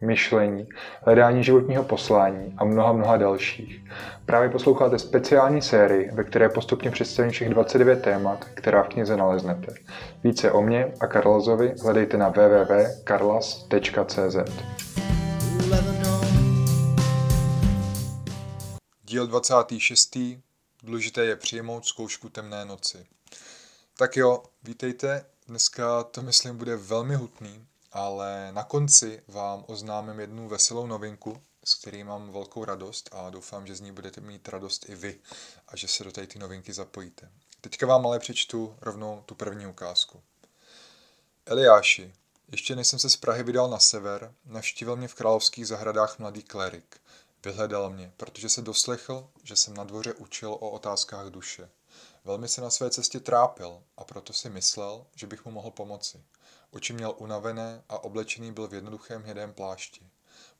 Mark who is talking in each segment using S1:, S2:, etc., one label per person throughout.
S1: myšlení, hledání životního poslání a mnoha mnoha dalších. Právě posloucháte speciální sérii, ve které postupně představím všech 29 témat, která v knize naleznete. Více o mě a Karlazovi hledejte na www.karlas.cz.
S2: Díl 26. Důležité je přijmout zkoušku temné noci. Tak jo, vítejte. Dneska to myslím bude velmi hutný, ale na konci vám oznámím jednu veselou novinku, s který mám velkou radost a doufám, že z ní budete mít radost i vy a že se do té novinky zapojíte. Teďka vám ale přečtu rovnou tu první ukázku. Eliáši, ještě než jsem se z Prahy vydal na sever, navštívil mě v královských zahradách mladý klerik. Vyhledal mě, protože se doslechl, že jsem na dvoře učil o otázkách duše. Velmi se na své cestě trápil a proto si myslel, že bych mu mohl pomoci. Oči měl unavené a oblečený byl v jednoduchém hnědém plášti.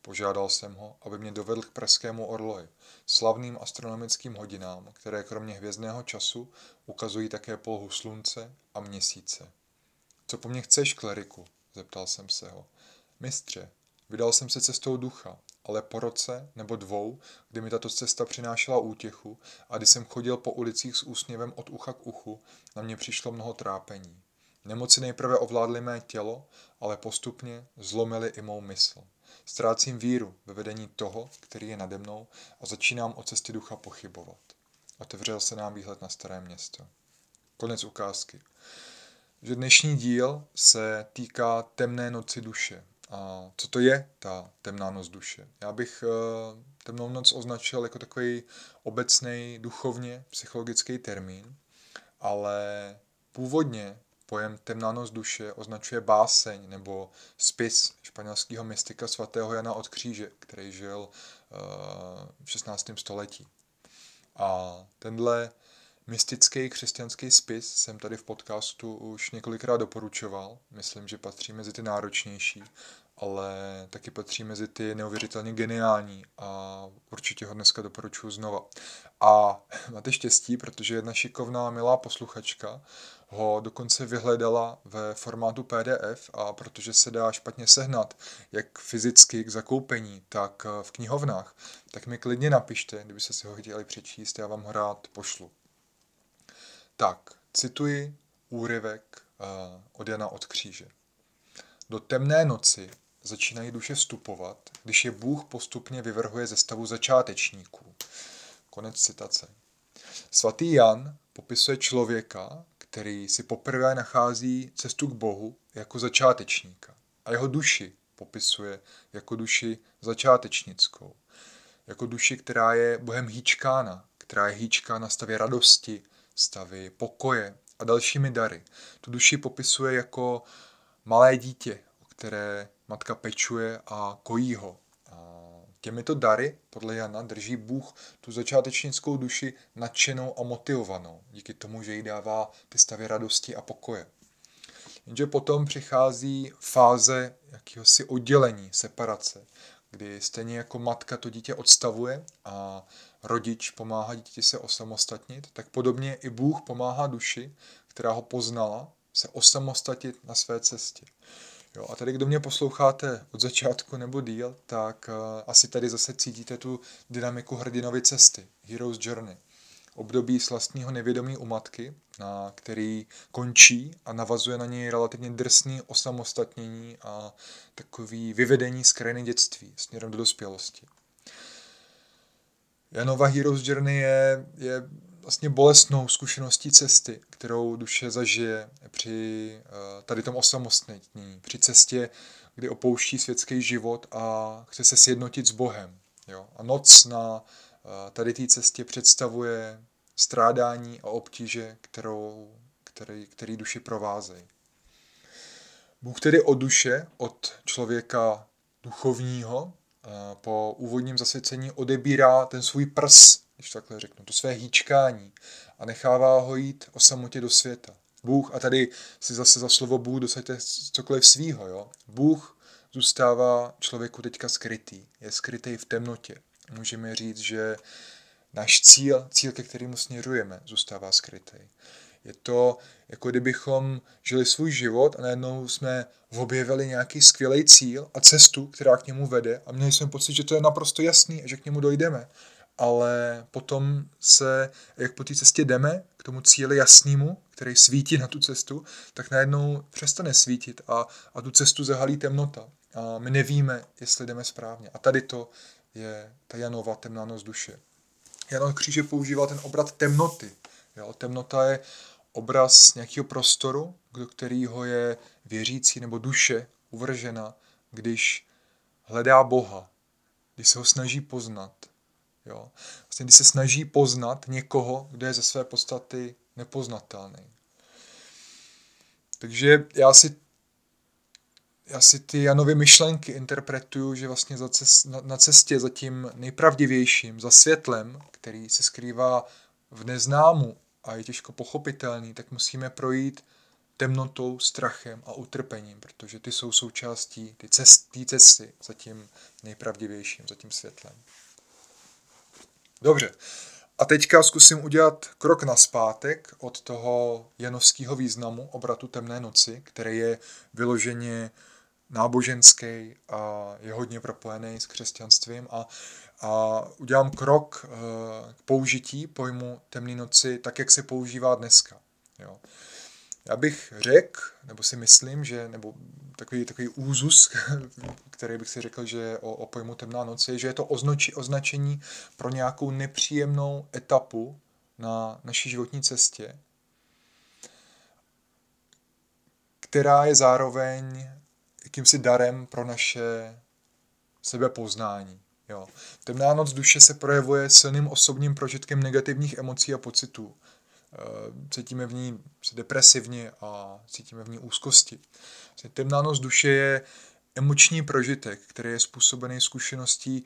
S2: Požádal jsem ho, aby mě dovedl k Pražskému orloji, slavným astronomickým hodinám, které kromě hvězdného času ukazují také polhu slunce a měsíce. Co po mně chceš, kleriku? zeptal jsem se ho. Mistře, vydal jsem se cestou ducha, ale po roce nebo dvou, kdy mi tato cesta přinášela útěchu a kdy jsem chodil po ulicích s úsměvem od ucha k uchu, na mě přišlo mnoho trápení. Nemoci nejprve ovládly mé tělo, ale postupně zlomily i mou mysl. Ztrácím víru ve vedení toho, který je nade mnou a začínám o cestě ducha pochybovat. Otevřel se nám výhled na staré město. Konec ukázky. Že dnešní díl se týká temné noci duše. A co to je ta temná noc duše? Já bych uh, temnou noc označil jako takový obecný duchovně psychologický termín, ale původně Pojem temná noc duše označuje báseň nebo spis španělského mystika svatého Jana od kříže, který žil eh, v 16. století. A tenhle mystický křesťanský spis jsem tady v podcastu už několikrát doporučoval. Myslím, že patří mezi ty náročnější, ale taky patří mezi ty neuvěřitelně geniální a určitě ho dneska doporučuji znova. A máte štěstí, protože jedna šikovná milá posluchačka ho dokonce vyhledala ve formátu PDF a protože se dá špatně sehnat, jak fyzicky k zakoupení, tak eh, v knihovnách, tak mi klidně napište, kdyby se si ho chtěli přečíst, já vám ho rád pošlu. Tak, cituji úryvek uh, od Jana od kříže. Do temné noci začínají duše vstupovat, když je Bůh postupně vyvrhuje ze stavu začátečníků. Konec citace. Svatý Jan popisuje člověka, který si poprvé nachází cestu k Bohu jako začátečníka a jeho duši popisuje jako duši začátečnickou. Jako duši, která je Bohem hýčkána, která je hýčkána stavě radosti, stavy pokoje a dalšími dary. Tu duši popisuje jako malé dítě, o které matka pečuje a kojí ho. Těmito dary, podle Jana, drží Bůh tu začátečnickou duši nadšenou a motivovanou, díky tomu, že jí dává ty stavy radosti a pokoje. Jenže potom přichází fáze jakéhosi oddělení, separace, kdy stejně jako matka to dítě odstavuje a rodič pomáhá dítěti se osamostatnit, tak podobně i Bůh pomáhá duši, která ho poznala, se osamostatit na své cestě. Jo, a tady, kdo mě posloucháte od začátku nebo díl, tak uh, asi tady zase cítíte tu dynamiku hrdinovy cesty, Hero's Journey. Období slastního nevědomí u matky, na který končí a navazuje na něj relativně drsný osamostatnění a takový vyvedení z krajiny dětství směrem do dospělosti. Janova Hero's Journey je, je vlastně bolestnou zkušeností cesty, kterou duše zažije při eh, tady tom osamostnění, při cestě, kdy opouští světský život a chce se sjednotit s Bohem. Jo? A noc na eh, tady té cestě představuje strádání a obtíže, kterou, který, který duši provázejí. Bůh tedy od duše, od člověka duchovního, eh, po úvodním zasvěcení odebírá ten svůj prs, když takhle řeknu, to své hýčkání a nechává ho jít o samotě do světa. Bůh, a tady si zase za slovo Bůh dosaďte cokoliv svýho, jo. Bůh zůstává člověku teďka skrytý, je skrytý v temnotě. Můžeme říct, že náš cíl, cíl, ke kterému směřujeme, zůstává skrytý. Je to, jako kdybychom žili svůj život a najednou jsme objevili nějaký skvělý cíl a cestu, která k němu vede a měli jsme pocit, že to je naprosto jasný a že k němu dojdeme. Ale potom se, jak po té cestě jdeme k tomu cíli jasnému, který svítí na tu cestu, tak najednou přestane svítit a, a tu cestu zahalí temnota. A my nevíme, jestli jdeme správně. A tady to je ta Janova temná noc duše. Jan Kříže používá ten obrat temnoty. Jo? Temnota je obraz nějakého prostoru, do kterého je věřící nebo duše uvržena, když hledá Boha, když se ho snaží poznat. Jo? Vlastně, když se snaží poznat někoho, kdo je ze své podstaty nepoznatelný. Takže já si, já si ty Janovy myšlenky interpretuju, že vlastně za cest, na, na cestě za tím nejpravdivějším, za světlem, který se skrývá v neznámu a je těžko pochopitelný, tak musíme projít temnotou, strachem a utrpením, protože ty jsou součástí ty cest, ty cesty za tím nejpravdivějším, za tím světlem. Dobře, a teďka zkusím udělat krok na zpátek od toho janovského významu obratu temné noci, který je vyloženě náboženský a je hodně propojený s křesťanstvím a, a udělám krok eh, k použití pojmu temné noci tak, jak se používá dneska. Jo. Já bych řekl, nebo si myslím, že, nebo takový, takový úzus, který bych si řekl, že o, o pojmu temná noc je, že je to označi, označení pro nějakou nepříjemnou etapu na naší životní cestě, která je zároveň jakýmsi darem pro naše sebepoznání. Jo. Temná noc duše se projevuje silným osobním prožitkem negativních emocí a pocitů. Eh, cítíme v ní depresivně a cítíme v ní úzkosti. Temná noc duše je emoční prožitek, který je způsobený zkušeností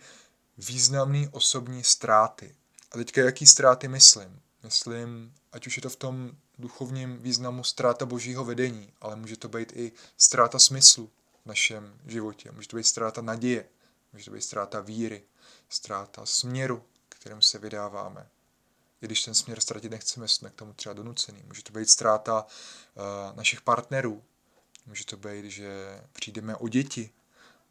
S2: významné osobní ztráty. A teďka jaký ztráty myslím? Myslím, ať už je to v tom duchovním významu ztráta božího vedení, ale může to být i ztráta smyslu v našem životě. Může to být ztráta naděje, může to být ztráta víry, ztráta směru, kterým se vydáváme i když ten směr ztratit nechceme, jsme k tomu třeba donucený. Může to být ztráta uh, našich partnerů, může to být, že přijdeme o děti,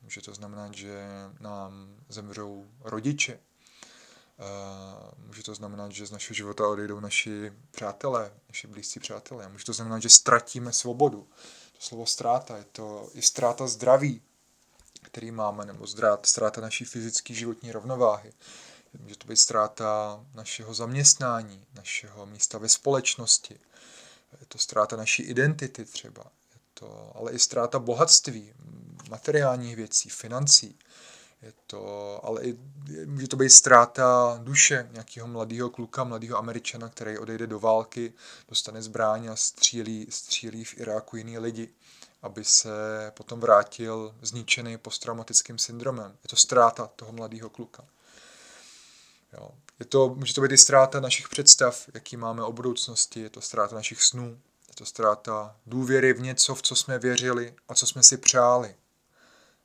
S2: může to znamenat, že nám zemřou rodiče, uh, může to znamenat, že z našeho života odejdou naši přátelé, naši blízcí přátelé, může to znamenat, že ztratíme svobodu. To slovo ztráta je to i ztráta zdraví, který máme, nebo ztráta naší fyzické životní rovnováhy. Může to být ztráta našeho zaměstnání, našeho místa ve společnosti. Je to ztráta naší identity třeba. Je to ale i ztráta bohatství, materiálních věcí, financí. Je to, ale i, může to být ztráta duše nějakého mladého kluka, mladého američana, který odejde do války, dostane zbraň a střílí, střílí v Iráku jiný lidi, aby se potom vrátil zničený posttraumatickým syndromem. Je to ztráta toho mladého kluka. Jo. Je to, může to být i ztráta našich představ, jaký máme o budoucnosti, je to ztráta našich snů, je to ztráta důvěry v něco, v co jsme věřili a co jsme si přáli.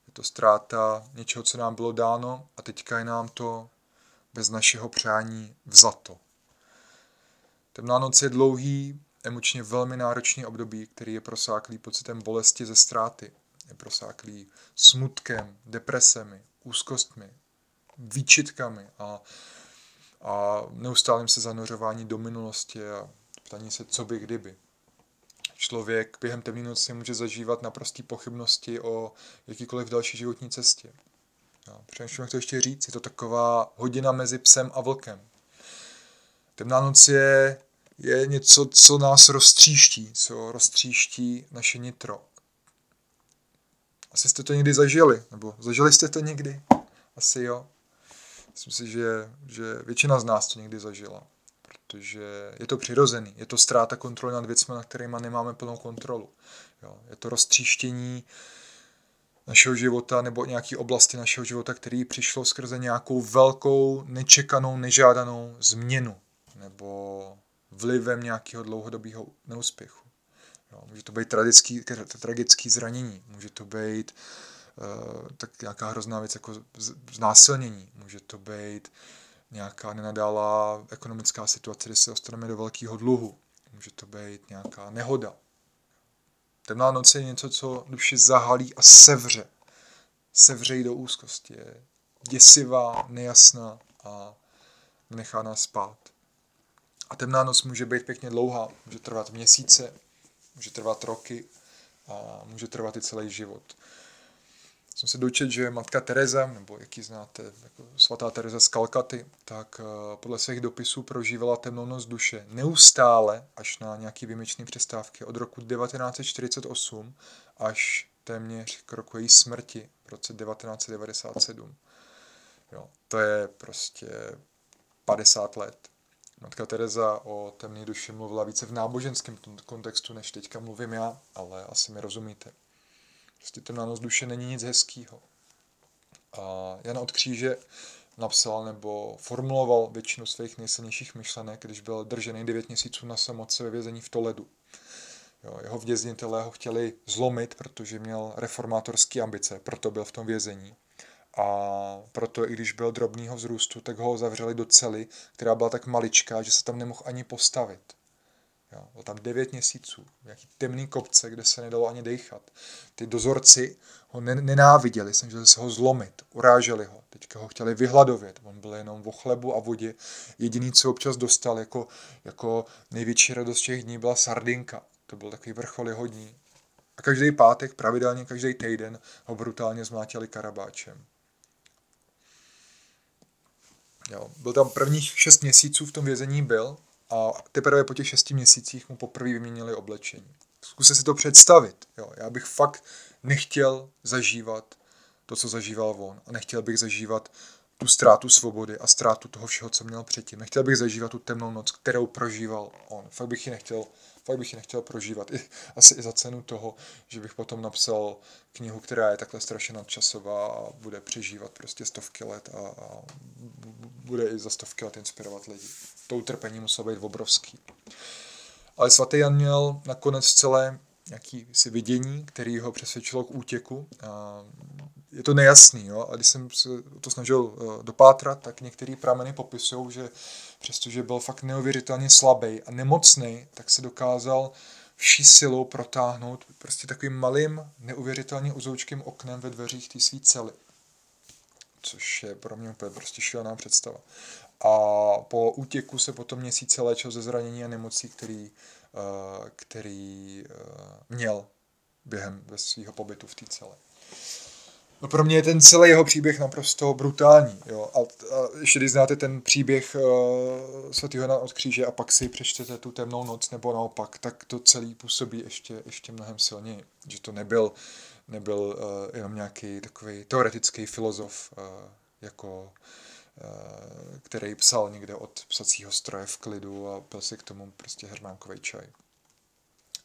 S2: Je to ztráta něčeho, co nám bylo dáno a teďka je nám to bez našeho přání vzato. Temná noc je dlouhý, emočně velmi náročný období, který je prosáklý pocitem bolesti ze ztráty. Je prosáklý smutkem, depresemi, úzkostmi, výčitkami a a neustálým se zanořování do minulosti a ptání se, co by kdyby. Člověk během temné noci může zažívat naprostý pochybnosti o jakýkoliv další životní cestě. Přemýšlím, jak to ještě říct. Je to taková hodina mezi psem a vlkem. Temná noc je, je něco, co nás roztříští, co roztříští naše nitro. Asi jste to někdy zažili, nebo zažili jste to někdy? Asi jo. Myslím si, že, že většina z nás to někdy zažila, protože je to přirozený, je to ztráta kontroly nad věcmi, na kterými nemáme plnou kontrolu. Jo, je to roztříštění našeho života nebo nějaké oblasti našeho života, který přišlo skrze nějakou velkou, nečekanou, nežádanou změnu nebo vlivem nějakého dlouhodobého neúspěchu. Jo, může to být tragický, tragický zranění, může to být uh, tak nějaká hrozná věc jako znásilnění, může to být nějaká nenadálá ekonomická situace, kdy se dostaneme do velkého dluhu, může to být nějaká nehoda. Temná noc je něco, co duši zahalí a sevře. Sevře do úzkosti. Je děsivá, nejasná a nechá nás spát. A temná noc může být pěkně dlouhá, může trvat měsíce, může trvat roky a může trvat i celý život. Jsem se dočet, že matka Teresa, nebo jak ji znáte, jako svatá Teresa z Kalkaty, tak eh, podle svých dopisů prožívala temnou noc duše neustále až na nějaký výjimečné přestávky od roku 1948 až téměř k roku její smrti v roce 1997. Jo, to je prostě 50 let. Matka Teresa o temné duši mluvila více v náboženském kontextu, než teďka mluvím já, ale asi mi rozumíte. Prostě temná noc duše není nic hezkého. A Jan od Kříže napsal nebo formuloval většinu svých nejsilnějších myšlenek, když byl držený 9 měsíců na samoce ve vězení v Toledu. Jo, jeho věznitelé ho chtěli zlomit, protože měl reformátorské ambice, proto byl v tom vězení. A proto, i když byl drobného vzrůstu, tak ho zavřeli do cely, která byla tak maličká, že se tam nemohl ani postavit. Jo, tam devět měsíců, nějaký temný kopce, kde se nedalo ani dechat. Ty dozorci ho nenáviděli, snažili se ho zlomit, uráželi ho, teďka ho chtěli vyhladovět. On byl jenom o chlebu a vodě. Jediný, co občas dostal jako, jako největší radost těch dní, byla sardinka. To byl takový vrchol jeho dní. A každý pátek, pravidelně každý týden, ho brutálně zmlátili karabáčem. Jo. Byl tam prvních šest měsíců v tom vězení byl a teprve po těch šesti měsících mu poprvé vyměnili oblečení. Zkuste si to představit. Jo. Já bych fakt nechtěl zažívat to, co zažíval on. A nechtěl bych zažívat tu ztrátu svobody a ztrátu toho všeho, co měl předtím. Nechtěl bych zažívat tu temnou noc, kterou prožíval on. Fakt bych ji nechtěl, fakt bych ji nechtěl prožívat. I, asi i za cenu toho, že bych potom napsal knihu, která je takhle strašně nadčasová a bude přežívat prostě stovky let a, a bude i za stovky let inspirovat lidi. To utrpení muselo být obrovský. Ale svatý Jan měl nakonec celé nějaký si vidění, který ho přesvědčilo k útěku. A je to nejasný, jo? a když jsem se to snažil eh, dopátrat, tak některé prameny popisují, že přestože byl fakt neuvěřitelně slabý a nemocný, tak se dokázal vší silou protáhnout prostě takovým malým, neuvěřitelně uzoučkým oknem ve dveřích té své cely. Což je pro mě úplně prostě šílená představa. A po útěku se potom měsíce léčil ze zranění a nemocí, který, eh, který eh, měl během svého pobytu v té celé. No pro mě je ten celý jeho příběh naprosto brutální. Jo? A, a ještě když znáte ten příběh uh, svatého Jana od kříže a pak si přečtete tu temnou noc nebo naopak, tak to celý působí ještě, ještě mnohem silněji. Že to nebyl, nebyl uh, jenom nějaký takový teoretický filozof, uh, jako uh, který psal někde od psacího stroje v klidu a pil si k tomu prostě hrnánkový čaj.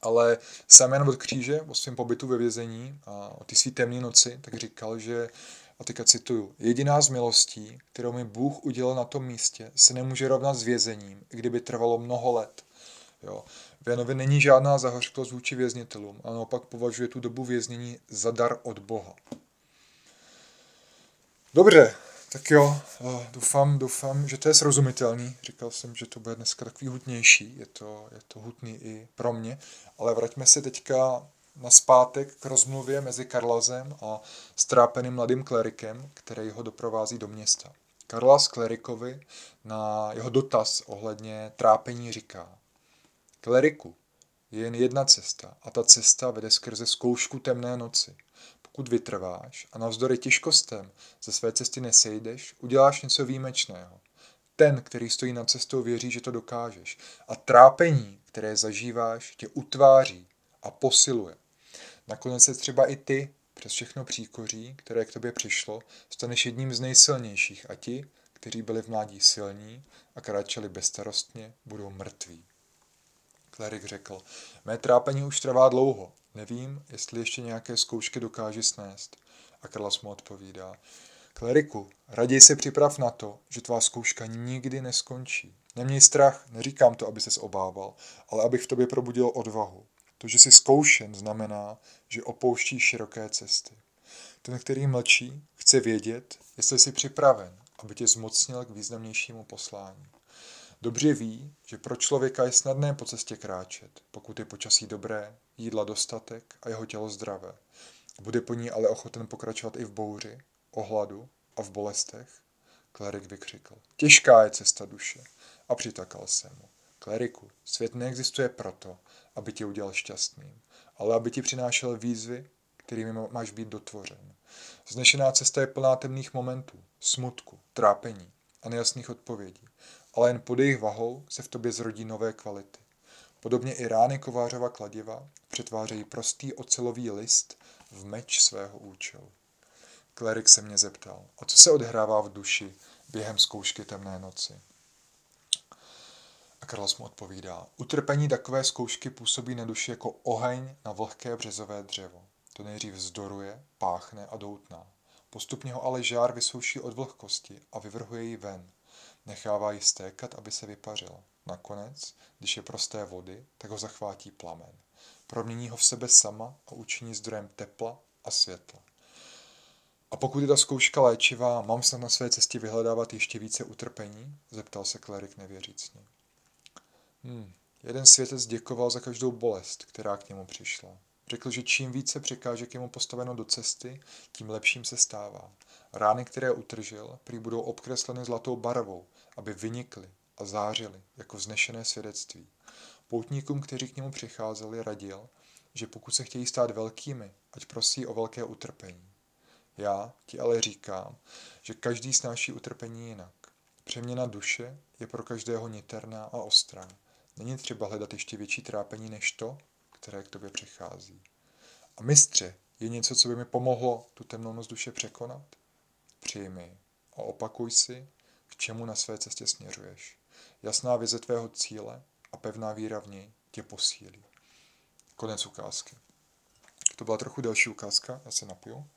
S2: Ale sám Jan od kříže o svém pobytu ve vězení a o ty svý temné noci, tak říkal, že, a teďka cituju, jediná z milostí, kterou mi Bůh udělal na tom místě, se nemůže rovnat s vězením, kdyby trvalo mnoho let. Jo. V Janovi není žádná zahořklost vůči věznitelům, a naopak považuje tu dobu věznění za dar od Boha. Dobře, tak jo, doufám, doufám, že to je srozumitelný. Říkal jsem, že to bude dneska takový hutnější, je to, je to hutný i pro mě. Ale vraťme se teďka na zpátek k rozmluvě mezi Karlazem a strápeným mladým klerikem, který ho doprovází do města. Karlas klerikovi na jeho dotaz ohledně trápení říká Kleriku, je jen jedna cesta a ta cesta vede skrze zkoušku temné noci. Pokud vytrváš a navzdory těžkostem ze své cesty nesejdeš, uděláš něco výjimečného. Ten, který stojí na cestou, věří, že to dokážeš. A trápení, které zažíváš, tě utváří a posiluje. Nakonec se třeba i ty, přes všechno příkoří, které k tobě přišlo, staneš jedním z nejsilnějších a ti, kteří byli v mládí silní a kráčeli bezstarostně, budou mrtví. Klerik řekl, mé trápení už trvá dlouho, nevím, jestli ještě nějaké zkoušky dokáže snést. A Karlas mu odpovídá, Kleriku, raději se připrav na to, že tvá zkouška nikdy neskončí. Neměj strach, neříkám to, aby ses obával, ale abych v tobě probudil odvahu. To, že jsi zkoušen, znamená, že opouštíš široké cesty. Ten, který mlčí, chce vědět, jestli jsi připraven, aby tě zmocnil k významnějšímu poslání. Dobře ví, že pro člověka je snadné po cestě kráčet, pokud je počasí dobré, jídla dostatek a jeho tělo zdravé. Bude po ní ale ochoten pokračovat i v bouři, ohladu a v bolestech? Klerik vykřikl. Těžká je cesta duše. A přitakal se mu. Kleriku, svět neexistuje proto, aby tě udělal šťastným, ale aby ti přinášel výzvy, kterými máš být dotvořen. Znešená cesta je plná temných momentů, smutku, trápení a nejasných odpovědí, ale jen pod jejich vahou se v tobě zrodí nové kvality. Podobně i rány kovářova kladiva přetvářejí prostý ocelový list v meč svého účelu. Klerik se mě zeptal, a co se odhrává v duši během zkoušky temné noci? A Karlas mu odpovídá, utrpení takové zkoušky působí na duši jako oheň na vlhké březové dřevo. To nejdřív vzdoruje, páchne a doutná. Postupně ho ale žár vysouší od vlhkosti a vyvrhuje ji ven. Nechává ji stékat, aby se vypařil. Nakonec, když je prosté vody, tak ho zachvátí plamen. Promění ho v sebe sama a učiní zdrojem tepla a světla. A pokud je ta zkouška léčivá, mám se na své cestě vyhledávat ještě více utrpení? Zeptal se klerik nevěřícně. Hmm. Jeden světec děkoval za každou bolest, která k němu přišla. Řekl, že čím více překážek je mu postaveno do cesty, tím lepším se stává. Rány, které utržil, prý budou obkresleny zlatou barvou, aby vynikly a zářily jako vznešené svědectví. Poutníkům, kteří k němu přicházeli, radil, že pokud se chtějí stát velkými, ať prosí o velké utrpení. Já ti ale říkám, že každý snáší utrpení jinak. Přeměna duše je pro každého niterná a ostrá. Není třeba hledat ještě větší trápení než to, které k tobě přichází. A mistře, je něco, co by mi pomohlo tu temnou noc duše překonat? Přijmi a opakuj si, k čemu na své cestě směřuješ. Jasná vize tvého cíle a pevná víra v něj tě posílí. Konec ukázky. To byla trochu delší ukázka, já se napiju.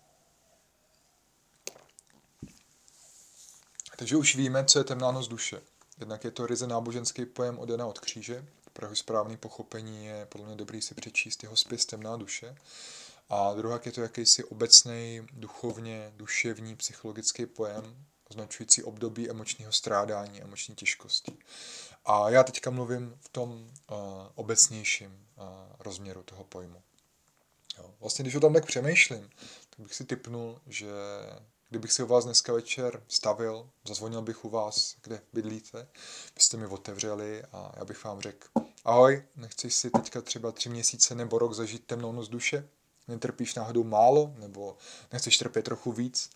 S2: Takže už víme, co je temná noc duše. Jednak je to ryze náboženský pojem od Jana od kříže. Pro jeho správné pochopení je podle mě dobrý si přečíst jeho spis Temná duše. A druhá je to jakýsi obecný, duchovně, duševní, psychologický pojem, označující období emočního strádání, emoční těžkosti. A já teďka mluvím v tom uh, obecnějším uh, rozměru toho pojmu. Jo. Vlastně, když o tom tak přemýšlím, tak bych si typnul, že kdybych si u vás dneska večer stavil, zazvonil bych u vás, kde bydlíte, byste mi otevřeli a já bych vám řekl, ahoj, nechceš si teďka třeba tři měsíce nebo rok zažít temnou noc duše? Netrpíš náhodou málo, nebo nechceš trpět trochu víc?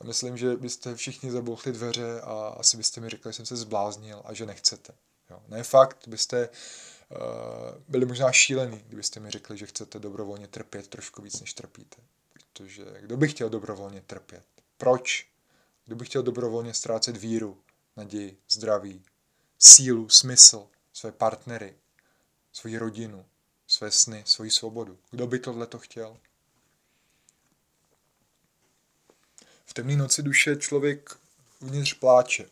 S2: Já myslím, že byste všichni zabouchli dveře a asi byste mi řekli, že jsem se zbláznil a že nechcete. Jo. Ne fakt, byste uh, byli možná šílený, kdybyste mi řekli, že chcete dobrovolně trpět trošku víc, než trpíte. Protože kdo by chtěl dobrovolně trpět? Proč? Kdo by chtěl dobrovolně ztrácet víru, naději, zdraví, sílu, smysl, své partnery, svoji rodinu, své sny, svoji svobodu? Kdo by tohle to chtěl? V temné noci duše člověk uvnitř pláče.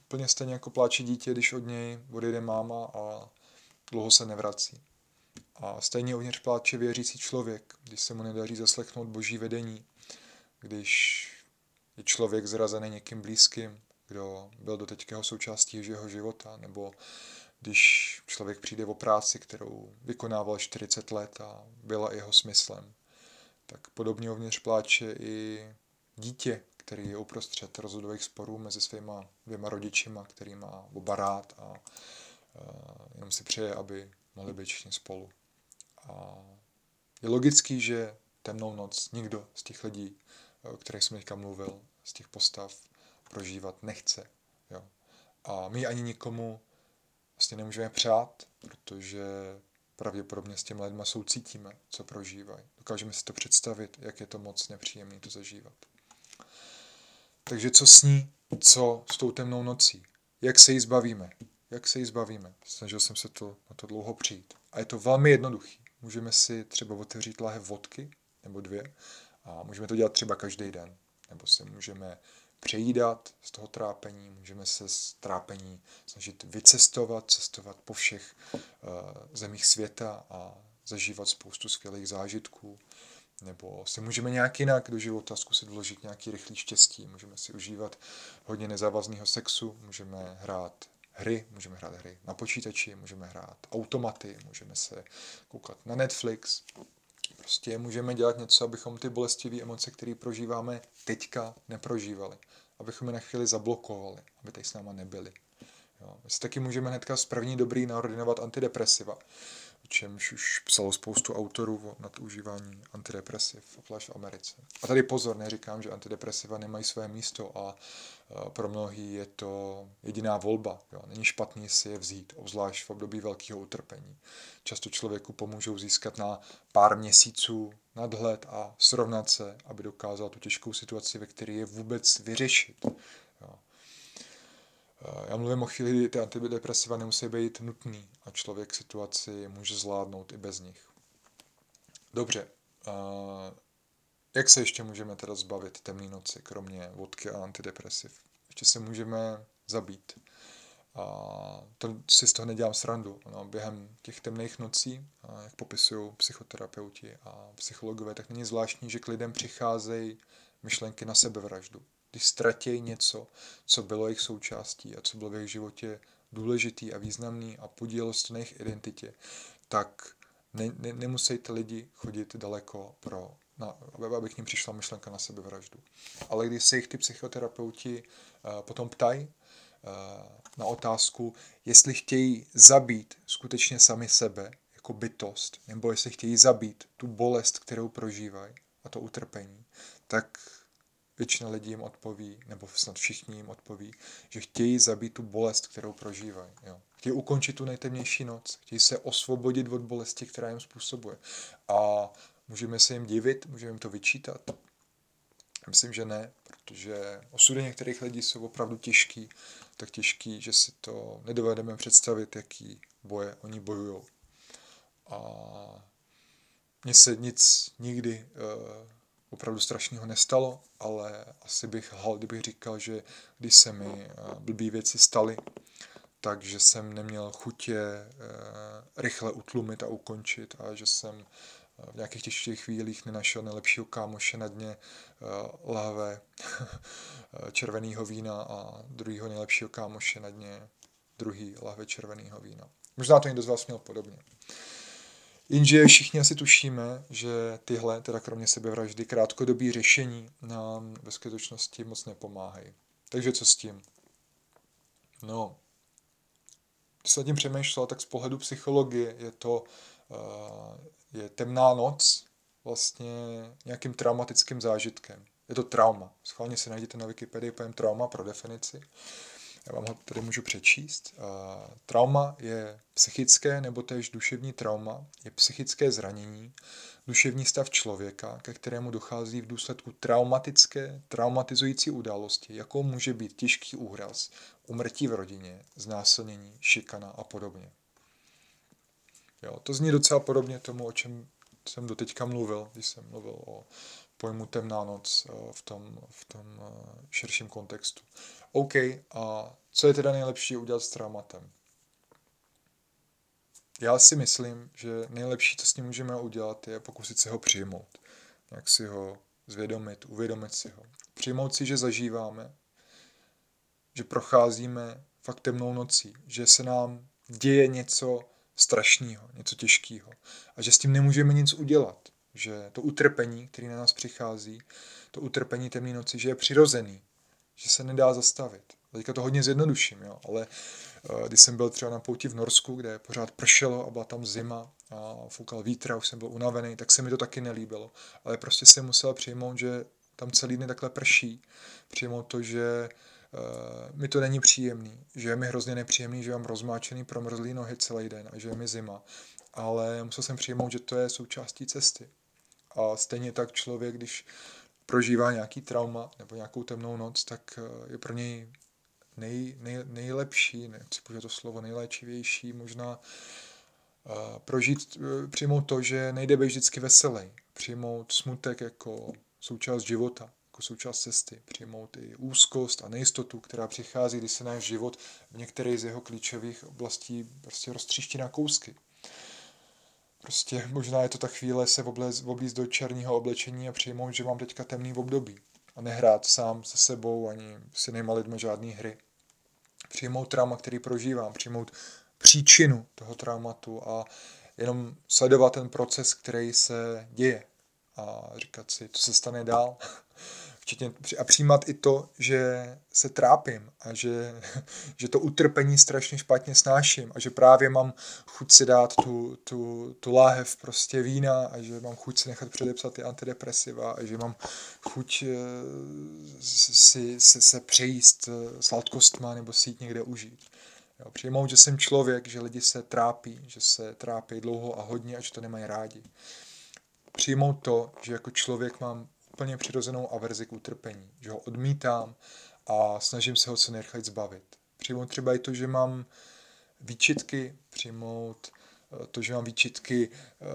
S2: Úplně stejně jako pláče dítě, když od něj odejde máma a dlouho se nevrací. A stejně uvnitř pláče věřící člověk, když se mu nedaří zaslechnout boží vedení, když je člověk zrazený někým blízkým, kdo byl do teďkého součástí jeho života, nebo když člověk přijde o práci, kterou vykonával 40 let a byla jeho smyslem, tak podobně uvnitř pláče i dítě, který je uprostřed rozhodových sporů mezi svýma dvěma rodičima, který má oba rád a uh, jenom si přeje, aby mohli být všichni spolu. A je logický, že temnou noc nikdo z těch lidí o kterých jsem teďka mluvil, z těch postav, prožívat nechce. Jo. A my ani nikomu vlastně nemůžeme přát, protože pravděpodobně s těmi lidmi soucítíme, co prožívají. Dokážeme si to představit, jak je to moc nepříjemné to zažívat. Takže co s ní, co s tou temnou nocí? Jak se jí zbavíme? Jak se jí zbavíme? Snažil jsem se to na to dlouho přijít. A je to velmi jednoduchý. Můžeme si třeba otevřít lahev vodky, nebo dvě, a můžeme to dělat třeba každý den. Nebo se můžeme přejídat z toho trápení, můžeme se z trápení snažit vycestovat, cestovat po všech uh, zemích světa a zažívat spoustu skvělých zážitků, nebo si můžeme nějak jinak do života zkusit vložit nějaký rychlý štěstí. Můžeme si užívat hodně nezávazného sexu, můžeme hrát hry, můžeme hrát hry na počítači, můžeme hrát automaty, můžeme se koukat na Netflix. Prostě můžeme dělat něco, abychom ty bolestivé emoce, které prožíváme teďka, neprožívali. Abychom je na chvíli zablokovali, aby tady s náma nebyli. Jo. My si taky můžeme hnedka z první dobrý naordinovat antidepresiva o čemž už psalo spoustu autorů na to užívání antidepresiv, v Americe. A tady pozor, neříkám, že antidepresiva nemají své místo a pro mnohý je to jediná volba. Jo. Není špatný si je vzít, obzvlášť v období velkého utrpení. Často člověku pomůžou získat na pár měsíců nadhled a srovnat se, aby dokázal tu těžkou situaci, ve které je vůbec vyřešit. Jo. Já mluvím o chvíli, kdy ty antidepresiva nemusí být nutný a člověk situaci může zvládnout i bez nich. Dobře, jak se ještě můžeme teda zbavit temné noci, kromě vodky a antidepresiv? Ještě se můžeme zabít. A to si z toho nedělám srandu. No, během těch temných nocí, jak popisují psychoterapeuti a psychologové, tak není zvláštní, že k lidem přicházejí myšlenky na sebevraždu když ztratějí něco, co bylo jejich součástí a co bylo v jejich životě důležitý a významný a podílelo se na jejich identitě, tak ne, ne, nemusí ty lidi chodit daleko pro, na, aby k ním přišla myšlenka na sebevraždu. Ale když se jich ty psychoterapeuti uh, potom ptají uh, na otázku, jestli chtějí zabít skutečně sami sebe jako bytost, nebo jestli chtějí zabít tu bolest, kterou prožívají a to utrpení, tak většina lidí jim odpoví, nebo snad všichni jim odpoví, že chtějí zabít tu bolest, kterou prožívají. Jo. Chtějí ukončit tu nejtemnější noc, chtějí se osvobodit od bolesti, která jim způsobuje. A můžeme se jim divit, můžeme jim to vyčítat. Myslím, že ne, protože osudy některých lidí jsou opravdu těžký, tak těžký, že si to nedovedeme představit, jaký boje oni bojují. A mně se nic nikdy uh, opravdu strašného nestalo, ale asi bych lhal, kdybych říkal, že když se mi eh, blbý věci staly, takže jsem neměl chutě eh, rychle utlumit a ukončit a že jsem v nějakých těžkých chvílích nenašel nejlepšího kámoše na dně lahve červeného vína a druhého nejlepšího kámoše na dně druhý lahve červeného vína. Možná to někdo z vás měl podobně. Jenže všichni asi tušíme, že tyhle, teda kromě sebevraždy, krátkodobí řešení nám ve skutečnosti moc nepomáhají. Takže co s tím? No, když se tím přemýšlel, tak z pohledu psychologie je to je temná noc vlastně nějakým traumatickým zážitkem. Je to trauma. Schválně si najděte na Wikipedii pojem trauma pro definici. Já vám ho tady můžu přečíst. Trauma je psychické nebo též duševní trauma, je psychické zranění, duševní stav člověka, ke kterému dochází v důsledku traumatické, traumatizující události, jakou může být těžký úhraz, umrtí v rodině, znásilnění, šikana a podobně. Jo, to zní docela podobně tomu, o čem jsem doteďka mluvil, když jsem mluvil o pojmu temná noc eh, v tom, v tom eh, širším kontextu. OK, a co je teda nejlepší udělat s traumatem? Já si myslím, že nejlepší, co s ním můžeme udělat, je pokusit se ho přijmout. Jak si ho zvědomit, uvědomit si ho. Přijmout si, že zažíváme, že procházíme fakt temnou nocí, že se nám děje něco strašného, něco těžkého a že s tím nemůžeme nic udělat že to utrpení, který na nás přichází, to utrpení temné noci, že je přirozený, že se nedá zastavit. Teďka to hodně zjednoduším, jo, ale uh, když jsem byl třeba na pouti v Norsku, kde pořád pršelo a byla tam zima a foukal vítr a už jsem byl unavený, tak se mi to taky nelíbilo. Ale prostě jsem musel přijmout, že tam celý den takhle prší. Přijmout to, že mi to není příjemný, že je mi hrozně nepříjemný, že mám rozmáčený, promrzlý nohy celý den a že je mi zima. Ale musel jsem přijmout, že to je součástí cesty. A stejně tak člověk, když prožívá nějaký trauma nebo nějakou temnou noc, tak eh, je pro něj nej, nej, nejlepší, nechci použít to slovo, nejléčivější možná uh, prožít, přijmout to, že nejde být vždycky veselý, přijmout smutek jako součást života, jako součást cesty, přijmout i úzkost a nejistotu, která přichází, když se náš život v některé z jeho klíčových oblastí prostě roztříští na kousky Prostě možná je to ta chvíle se oblízt do černého oblečení a přijmout, že mám teďka temný období. A nehrát sám se sebou ani s jinýma lidmi žádné hry. Přijmout trauma, který prožívám, přijmout příčinu toho traumatu a jenom sledovat ten proces, který se děje a říkat si, co se stane dál. Včetně, a přijímat i to, že se trápím a že, že to utrpení strašně špatně snáším a že právě mám chuť si dát tu, tu, tu láhev prostě vína a že mám chuť si nechat předepsat ty antidepresiva a že mám chuť eh, si, si se přejíst eh, sladkostma nebo si jít někde užít. Jo, přijmout, že jsem člověk, že lidi se trápí, že se trápí dlouho a hodně a že to nemají rádi. Přijmout to, že jako člověk mám úplně přirozenou averzi k utrpení, že ho odmítám a snažím se ho co nejrychleji zbavit. Přijmout třeba i to, že mám výčitky, přijmout eh, to, že mám výčitky, eh,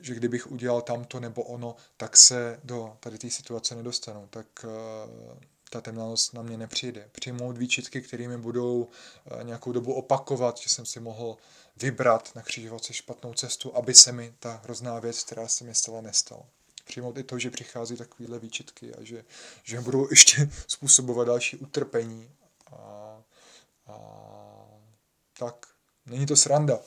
S2: že kdybych udělal tamto nebo ono, tak se do tady té situace nedostanu. Tak eh, ta temnost na mě nepřijde. Přijmout výčitky, kterými budou nějakou dobu opakovat, že jsem si mohl vybrat na křižovatce špatnou cestu, aby se mi ta hrozná věc, která se mi stala, nestala. Přijmout i to, že přichází takovéhle výčitky a že, že budou ještě způsobovat další utrpení. A, a tak, není to sranda.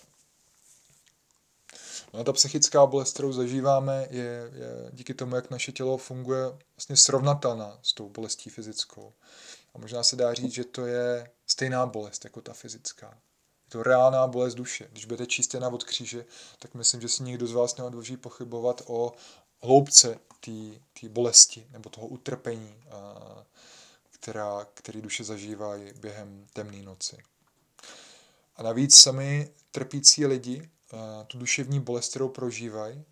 S2: No, ta psychická bolest, kterou zažíváme, je, je díky tomu, jak naše tělo funguje, vlastně srovnatelná s tou bolestí fyzickou. A možná se dá říct, že to je stejná bolest jako ta fyzická. Je to reálná bolest duše. Když budete číst na od kříže, tak myslím, že si nikdo z vás neodloží pochybovat o hloubce té bolesti nebo toho utrpení, která, který duše zažívají během temné noci. A navíc sami trpící lidi tu duševní bolest, kterou prožívají,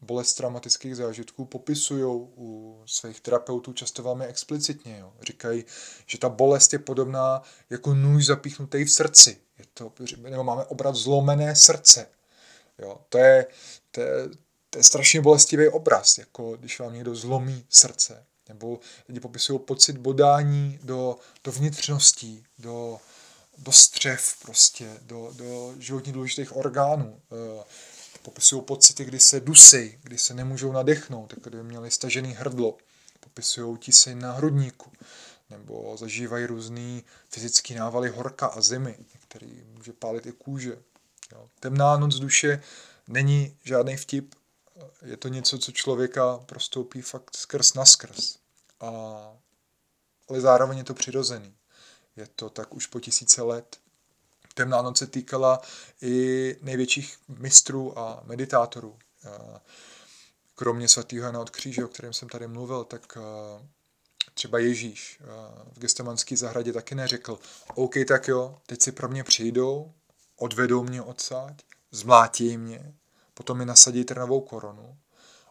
S2: bolest traumatických zážitků, popisují u svých terapeutů často velmi explicitně. Jo. Říkají, že ta bolest je podobná jako nůž zapíchnutý v srdci. Je to, nebo máme obrat zlomené srdce. Jo. To, je, to, je, to je strašně bolestivý obraz, jako když vám někdo zlomí srdce. Nebo lidi popisují pocit bodání do, do vnitřností, do, do střev prostě, do, do životně důležitých orgánů. Eh, popisují pocity, kdy se dusí, kdy se nemůžou nadechnout, tak kdyby měli stažený hrdlo. Popisují tisy na hrudníku. Nebo zažívají různý fyzický návaly horka a zimy, který může pálit i kůže. Jo. Temná noc duše není žádný vtip. Je to něco, co člověka prostoupí fakt skrz na skrz. A, ale zároveň je to přirozený. Je to tak už po tisíce let. Temná noc se týkala i největších mistrů a meditátorů. Kromě svatého Jana od kříže, o kterém jsem tady mluvil, tak třeba Ježíš v gestemanské zahradě taky neřekl, OK, tak jo, teď si pro mě přijdou, odvedou mě odsaď, zmlátí mě, potom mi nasadí trnovou korunu,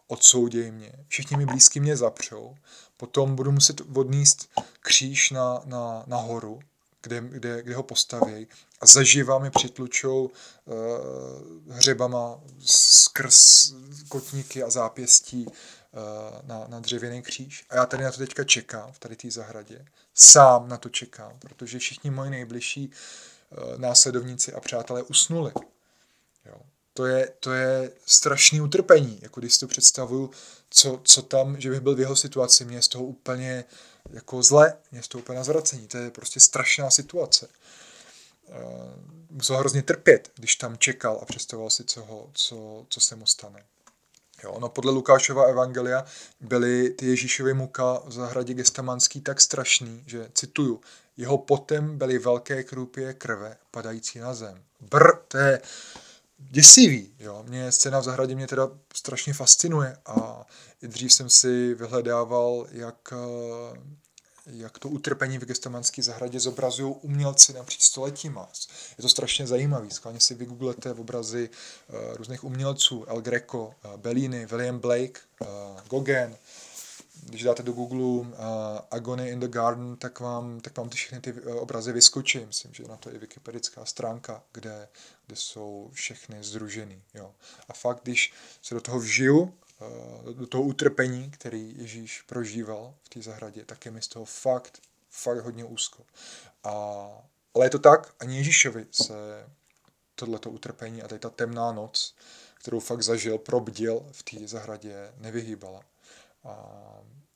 S2: odsouděj mě, všichni mi blízky mě zapřou, potom budu muset odníst kříž na, na, na horu, kde, kde, kde ho postaví a zaživa mi přitlučou uh, hřebama skrz kotníky a zápěstí uh, na, na dřevěný kříž. A já tady na to teďka čekám, v tady té zahradě. Sám na to čekám, protože všichni moji nejbližší uh, následovníci a přátelé usnuli. Jo to je, to je strašný utrpení, jako když si to představuju, co, co tam, že bych byl v jeho situaci, mě je z toho úplně jako zle, mě je z toho úplně na zvracení, to je prostě strašná situace. Eh, musel hrozně trpět, když tam čekal a představoval si, co, ho, co, co se mu stane. Jo, no podle Lukášova evangelia byly ty Ježíšovy muka v zahradě gestamanský tak strašný, že, cituju, jeho potem byly velké krupě krve padající na zem. Br, to je, děsivý. Jo. Mě scéna v zahradě mě teda strašně fascinuje a i dřív jsem si vyhledával, jak, eh, jak to utrpení v gestamanské zahradě zobrazují umělci napříč stoletíma. Je to strašně zajímavý. Skláně si vygooglete obrazy uh, různých umělců, El Greco, uh, Bellini, William Blake, Gauguin, když dáte do Google uh, Agony in the Garden, tak vám, tak vám ty všechny ty uh, obrazy vyskočí. Myslím, že na to je wikipedická stránka, kde, kde jsou všechny združený. Jo. A fakt, když se do toho vžiju, uh, do toho utrpení, který Ježíš prožíval v té zahradě, tak je mi z toho fakt, fakt hodně úzko. A, ale je to tak, ani Ježíšovi se tohleto utrpení a tady ta temná noc, kterou fakt zažil, probdil v té zahradě, nevyhýbala. A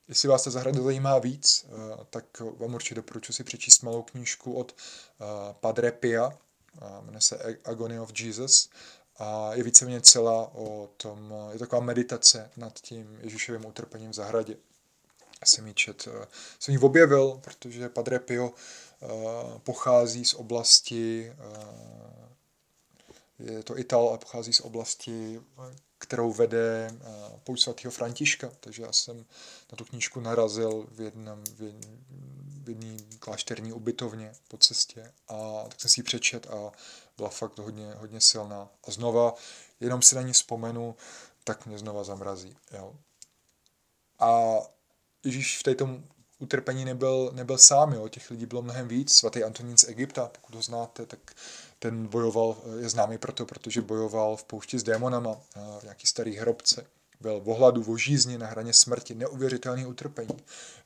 S2: jestli vás ta zahrada zajímá víc, eh, tak vám určitě doporučuji si přečíst malou knížku od eh, Padre Pia, jmenuje se Agony of Jesus, a je víceméně celá o tom, je taková meditace nad tím Ježíšovým utrpením v zahradě. Já jsem ji čet, eh, jsem ji objevil, protože Padre Pio pochází z oblasti je to Ital a pochází z oblasti, kterou vede eh, pouť svatého Františka, takže já jsem na tu knížku narazil v jednom, v jedné klášterní ubytovně po cestě a tak jsem si ji přečet a byla fakt hodně, hodně silná. A znova, jenom si na ní vzpomenu, tak mě znova zamrazí. Jo. A Ježíš v této utrpení nebyl, nebyl sám, jo. těch lidí bylo mnohem víc. Svatý Antonín z Egypta, pokud ho znáte, tak ten bojoval, je známý proto, protože bojoval v poušti s démonama, v nějaký starý hrobce. Byl v ohladu, v žízni, na hraně smrti, neuvěřitelný utrpení.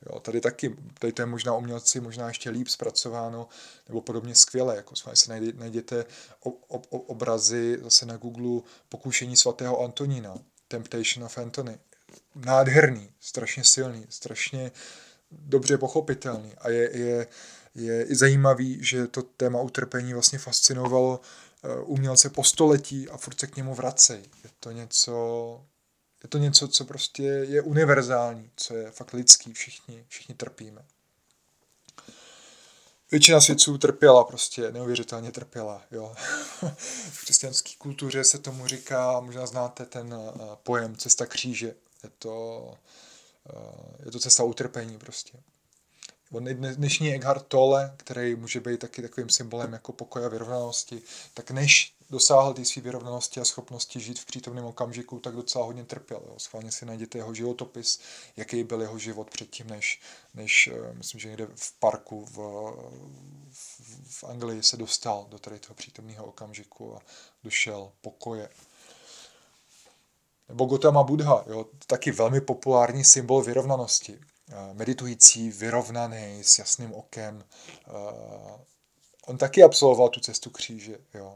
S2: Jo, tady taky, tady to je možná umělci možná ještě líp zpracováno, nebo podobně skvěle, jako si najděte obrazy zase na Google pokušení svatého Antonína, Temptation of Anthony. Nádherný, strašně silný, strašně dobře pochopitelný a je, je, je i zajímavý, že to téma utrpení vlastně fascinovalo eh, umělce po století a furt se k němu vracejí. Je to něco, je to něco, co prostě je univerzální, co je fakt lidský, všichni, všichni trpíme. Většina svědců trpěla prostě, neuvěřitelně trpěla. Jo. v křesťanské kultuře se tomu říká, možná znáte ten eh, pojem cesta kříže. Je to, eh, je to cesta utrpení prostě. Dnešní Eckhart Tolle, který může být taky takovým symbolem jako pokoje a vyrovnanosti, tak než dosáhl té své vyrovnanosti a schopnosti žít v přítomném okamžiku, tak docela hodně trpěl. Jo. Schválně si najděte jeho životopis, jaký byl jeho život předtím, než, než eh, myslím, že někde v parku v, v, v Anglii se dostal do tady toho přítomného okamžiku a došel pokoje. Nebo Gotama Buddha, jo, taky velmi populární symbol vyrovnanosti. Eh, meditující, vyrovnaný, s jasným okem. Eh, on taky absolvoval tu cestu kříže, jo.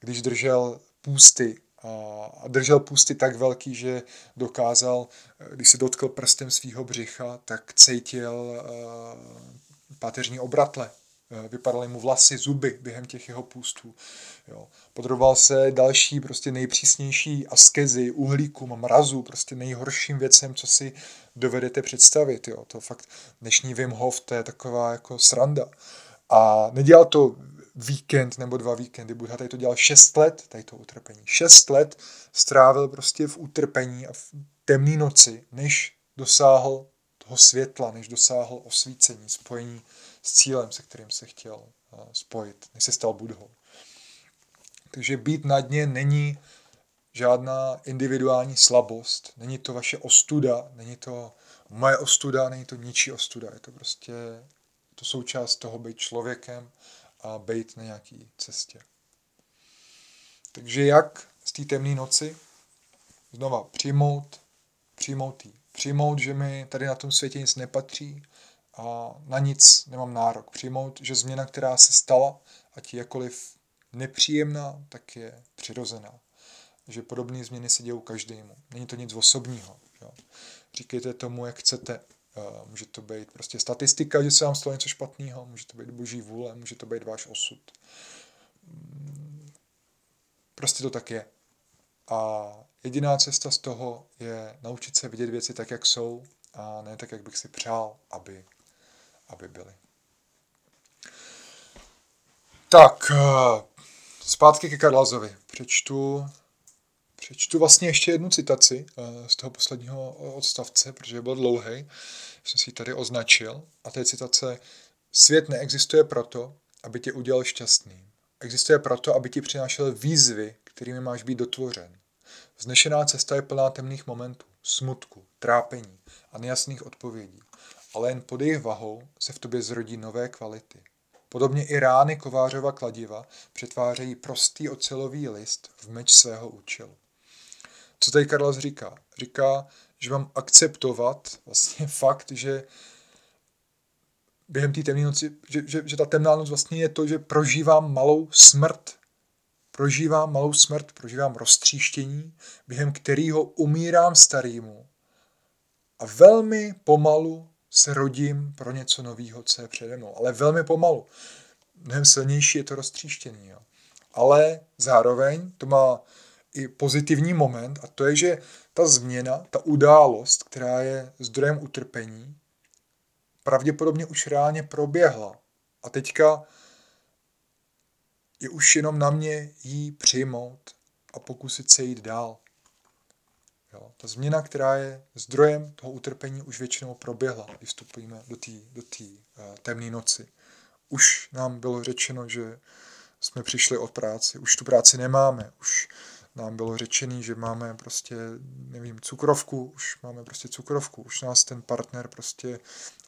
S2: Když držel půsty a držel půsty tak velký, že dokázal, eh, když se dotkl prstem svého břicha, tak cítil páteřní obratle. Vypadaly mu vlasy, zuby během těch jeho půstů. Jo. Podroboval se další prostě nejpřísnější askezi, uhlíkům, mrazu, prostě nejhorším věcem, co si dovedete představit. Jo. To fakt dnešní Wim Hof, to je taková jako sranda. A nedělal to víkend nebo dva víkendy, Buddha tady to dělal šest let, tady to utrpení. Šest let strávil prostě v utrpení a v temné noci, než dosáhl toho světla, než dosáhl osvícení, spojení s cílem, se kterým se chtěl eh, spojit, než se stal Budhou. Takže být na dně není žádná individuální slabost, není to vaše ostuda, není to moje ostuda, není to ničí ostuda, je to prostě to součást toho být člověkem a být na nějaký cestě. Takže jak z té temné noci znova přijmout, přijmout jí. Přijmout, že mi tady na tom světě nic nepatří na nic nemám nárok. Přijmout, že změna, která se stala, ať jakoliv nepříjemná, tak je přirozená. Že podobné změny se dějou každému. Není to nic osobního. Jo. Říkejte tomu, jak chcete. Eh, může to být prostě statistika, že se vám stalo něco špatného, může to být boží vůle, může to být váš osud. Mm, prostě to tak je. A jediná cesta z toho je naučit se vidět věci tak, jak jsou a ne tak, jak bych si přál, aby, aby byly. Tak, eh, Zpátky ke Karlazovi. Přečtu, přečtu vlastně ještě jednu citaci eh, z toho posledního odstavce, protože byl dlouhý. Jsem si ji tady označil. A to je citace Svět neexistuje proto, aby tě udělal šťastným. Existuje proto, aby ti přinášel výzvy, kterými máš být dotvořen. Vznešená cesta je plná temných momentů, smutku, trápení a nejasných odpovědí. Ale jen pod jejich vahou se v tobě zrodí nové kvality. Podobně i rány kovářova kladiva přetvářejí prostý ocelový list v meč svého účelu. Co tady Karlas říká? Říká, že mám akceptovat vlastně fakt, že během té temné noci, že, že, že ta temná noc vlastně je to, že prožívám malou smrt. prožívám malou smrt, prožívám roztříštění, během kterého umírám starýmu a velmi pomalu se rodím pro něco nového, co je přede mnou. Ale velmi pomalu. Mnohem silnější je to roztříštění. Jo. Ale zároveň to má i pozitivní moment a to je, že ta změna, ta událost, která je zdrojem utrpení, pravděpodobně už reálně proběhla. A teďka je už jenom na mě jí přijmout a pokusit se jít dál. Jo, ta změna, která je zdrojem toho utrpení, už většinou proběhla, když vstupujeme do té do uh, temné noci. Už nám bylo řečeno, že jsme přišli od práci, už tu práci nemáme, už nám bylo řečený, že máme prostě, nevím, cukrovku, už máme prostě cukrovku, už nás ten partner prostě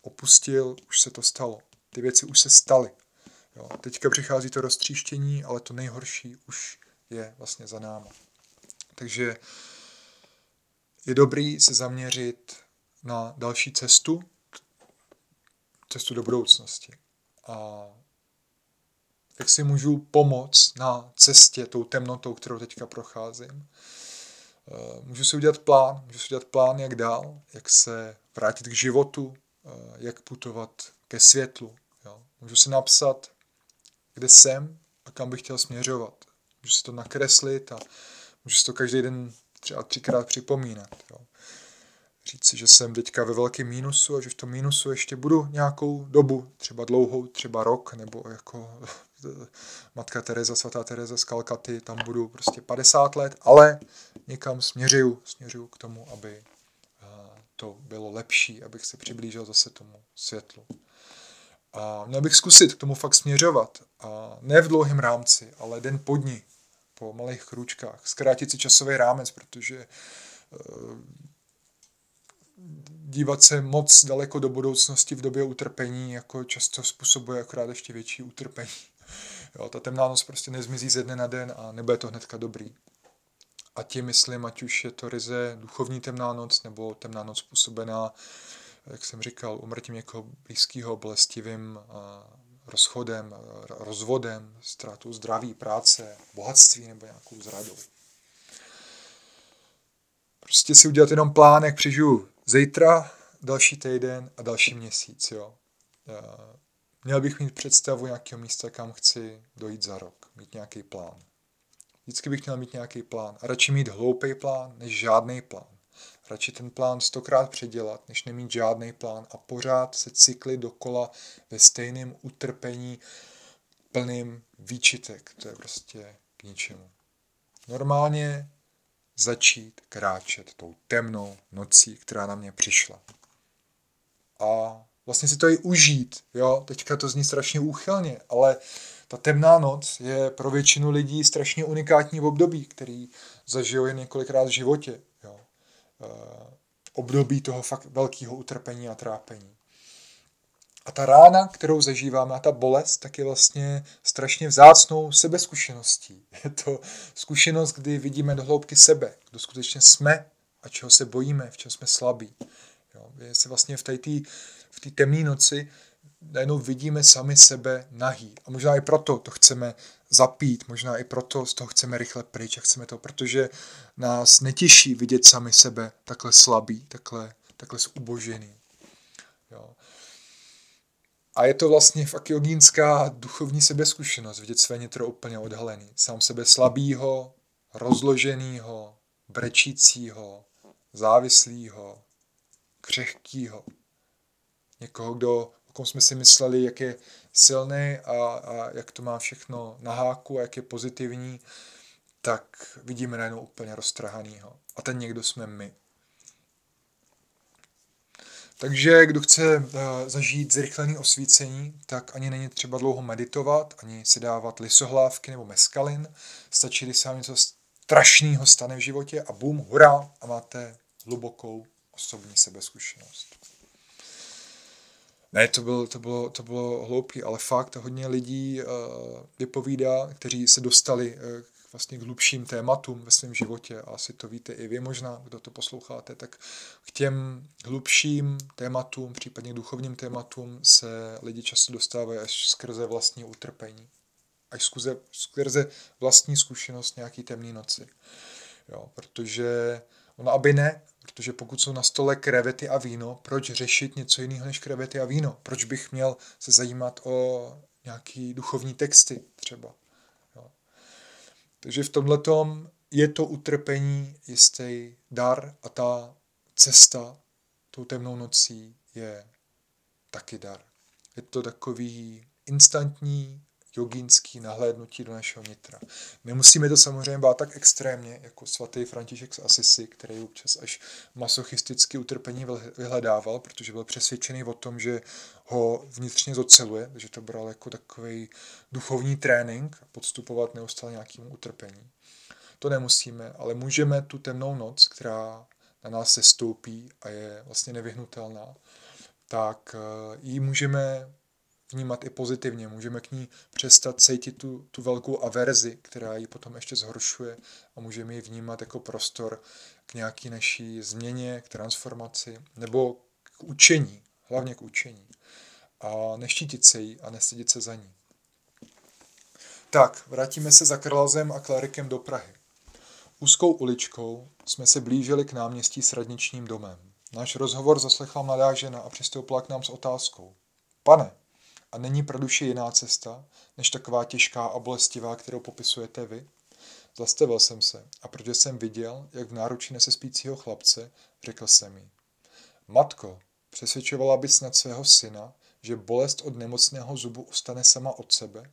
S2: opustil, už se to stalo. Ty věci už se staly. Jo. Teďka přichází to roztříštění, ale to nejhorší už je vlastně za náma. Takže je dobrý se zaměřit na další cestu, cestu do budoucnosti. A jak si můžu pomoct na cestě tou temnotou, kterou teďka procházím. Eh, můžu si udělat plán, můžu si udělat plán, jak dál, jak se vrátit k životu, eh, jak putovat ke světlu. Jo. Můžu si napsat, kde jsem a kam bych chtěl směřovat. Můžu si to nakreslit a můžu si to každý den třeba třikrát připomínat. Jo. Říct si, že jsem teďka ve velkém mínusu a že v tom mínusu ještě budu nějakou dobu, třeba dlouhou, třeba rok, nebo jako matka Teresa, svatá Teresa z Kalkaty, tam budu prostě 50 let, ale někam směřuju, směřuju k tomu, aby eh, to bylo lepší, abych se přiblížil zase tomu světlu. A měl bych zkusit k tomu fakt směřovat. A ne v dlouhém rámci, ale den po dní, po malých krůčkách. Zkrátit si časový rámec, protože eh, dívat se moc daleko do budoucnosti v době utrpení jako často způsobuje akorát ještě větší utrpení. Jo, ta temná noc prostě nezmizí ze dne na den a nebude to hnedka dobrý. A tím myslím, ať už je to ryze duchovní temná noc, nebo temná noc způsobená, jak jsem říkal, umrtím někoho blízkého, bolestivým rozchodem, rozvodem, ztrátou zdraví, práce, bohatství nebo nějakou zradou. Prostě si udělat jenom plán, jak přežiju zítra, další týden a další měsíc. Jo. Měl bych mít představu nějakého místa, kam chci dojít za rok, mít nějaký plán. Vždycky bych měl mít nějaký plán. A radši mít hloupý plán, než žádný plán. Radši ten plán stokrát předělat, než nemít žádný plán a pořád se cykly dokola ve stejném utrpení, plným výčitek. To je prostě k ničemu. Normálně začít kráčet tou temnou nocí, která na mě přišla. A vlastně si to i užít. Jo? Teďka to zní strašně úchylně, ale ta temná noc je pro většinu lidí strašně unikátní období, který zažijou jen několikrát v životě. Jo? E, období toho fakt velkého utrpení a trápení. A ta rána, kterou zažíváme, a ta bolest, tak je vlastně strašně vzácnou sebezkušeností. Je to zkušenost, kdy vidíme do hloubky sebe, kdo skutečně jsme a čeho se bojíme, v čem jsme slabí. Jo, je se vlastně v té v té temné noci najednou vidíme sami sebe nahý. A možná i proto to chceme zapít, možná i proto z toho chceme rychle pryč a chceme to, protože nás netěší vidět sami sebe takhle slabý, takhle, takhle zubožený. Jo. A je to vlastně fakt jogínská duchovní sebezkušenost, vidět své nitro úplně odhalený. Sám sebe slabýho, rozloženýho, brečícího, závislýho, křehkýho někoho, kdo, kom jsme si mysleli, jak je silný a, a jak to má všechno na háku a jak je pozitivní, tak vidíme najednou úplně roztrhanýho. A ten někdo jsme my. Takže kdo chce uh, zažít zrychlený osvícení, tak ani není třeba dlouho meditovat, ani si dávat lisohlávky nebo meskalin. Stačí, když se vám něco strašného stane v životě a bum, hurá, a máte hlubokou osobní sebezkušenost. Ne, to bylo, to bylo, to bylo hloupý, ale fakt hodně lidí uh, vypovídá, kteří se dostali uh, vlastně k hlubším tématům ve svém životě a asi to víte i vy možná, kdo to posloucháte, tak k těm hlubším tématům, případně duchovním tématům se lidi často dostávají až skrze vlastní utrpení. až skrze, skrze vlastní zkušenost nějaký temné noci. Jo, protože ono aby ne, protože pokud jsou na stole krevety a víno, proč řešit něco jiného než krevety a víno? Proč bych měl se zajímat o nějaký duchovní texty třeba? Jo. Takže v tomhle je to utrpení jistý dar a ta cesta tou temnou nocí je taky dar. Je to takový instantní jogínský nahlédnutí do našeho nitra. Nemusíme to samozřejmě bát tak extrémně, jako svatý František z Asisi, který občas až masochisticky utrpení vyhledával, protože byl přesvědčený o tom, že ho vnitřně zoceluje, že to bral jako takový duchovní trénink, podstupovat neustále nějakým utrpení. To nemusíme, ale můžeme tu temnou noc, která na nás se stoupí a je vlastně nevyhnutelná, tak eh, ji můžeme vnímat i pozitivně. Můžeme k ní přestat cítit tu, tu velkou averzi, která ji potom ještě zhoršuje a můžeme ji vnímat jako prostor k nějaký naší změně, k transformaci nebo k učení, hlavně k učení. A neštítit se jí a nestydět se za ní. Tak, vrátíme se za Krlazem a Klarikem do Prahy. Úzkou uličkou jsme se blížili k náměstí s radničním domem. Náš rozhovor zaslechla mladá žena a přistoupila k nám s otázkou. Pane, a není pro duši jiná cesta, než taková těžká a bolestivá, kterou popisujete vy? Zastavil jsem se a protože jsem viděl, jak v náručí nese spícího chlapce, řekl jsem jí. Matko, přesvědčovala bys snad svého syna, že bolest od nemocného zubu ustane sama od sebe?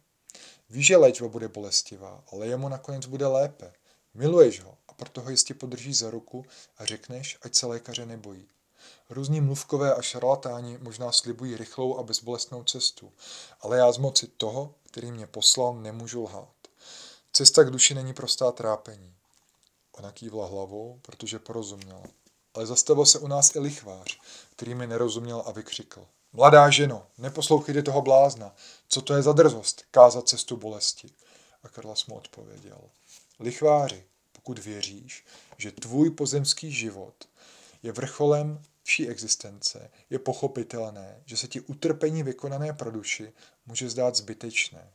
S2: Víš, že léčba bude bolestivá, ale jemu nakonec bude lépe. Miluješ ho a proto ho jistě podržíš za ruku a řekneš, ať se lékaře nebojí. Různí mluvkové a šarlatáni možná slibují rychlou a bezbolestnou cestu, ale já z moci toho, který mě poslal, nemůžu lhát. Cesta k duši není prostá trápení. Ona kývla hlavou, protože porozuměla. Ale zastavil se u nás i lichvář, který mi nerozuměl a vykřikl. Mladá ženo, neposlouchejte toho blázna. Co to je za drzost, kázat cestu bolesti? A Karlas mu odpověděl. Lichváři, pokud věříš, že tvůj pozemský život je vrcholem vší existence, je pochopitelné, že se ti utrpení vykonané pro duši může zdát zbytečné.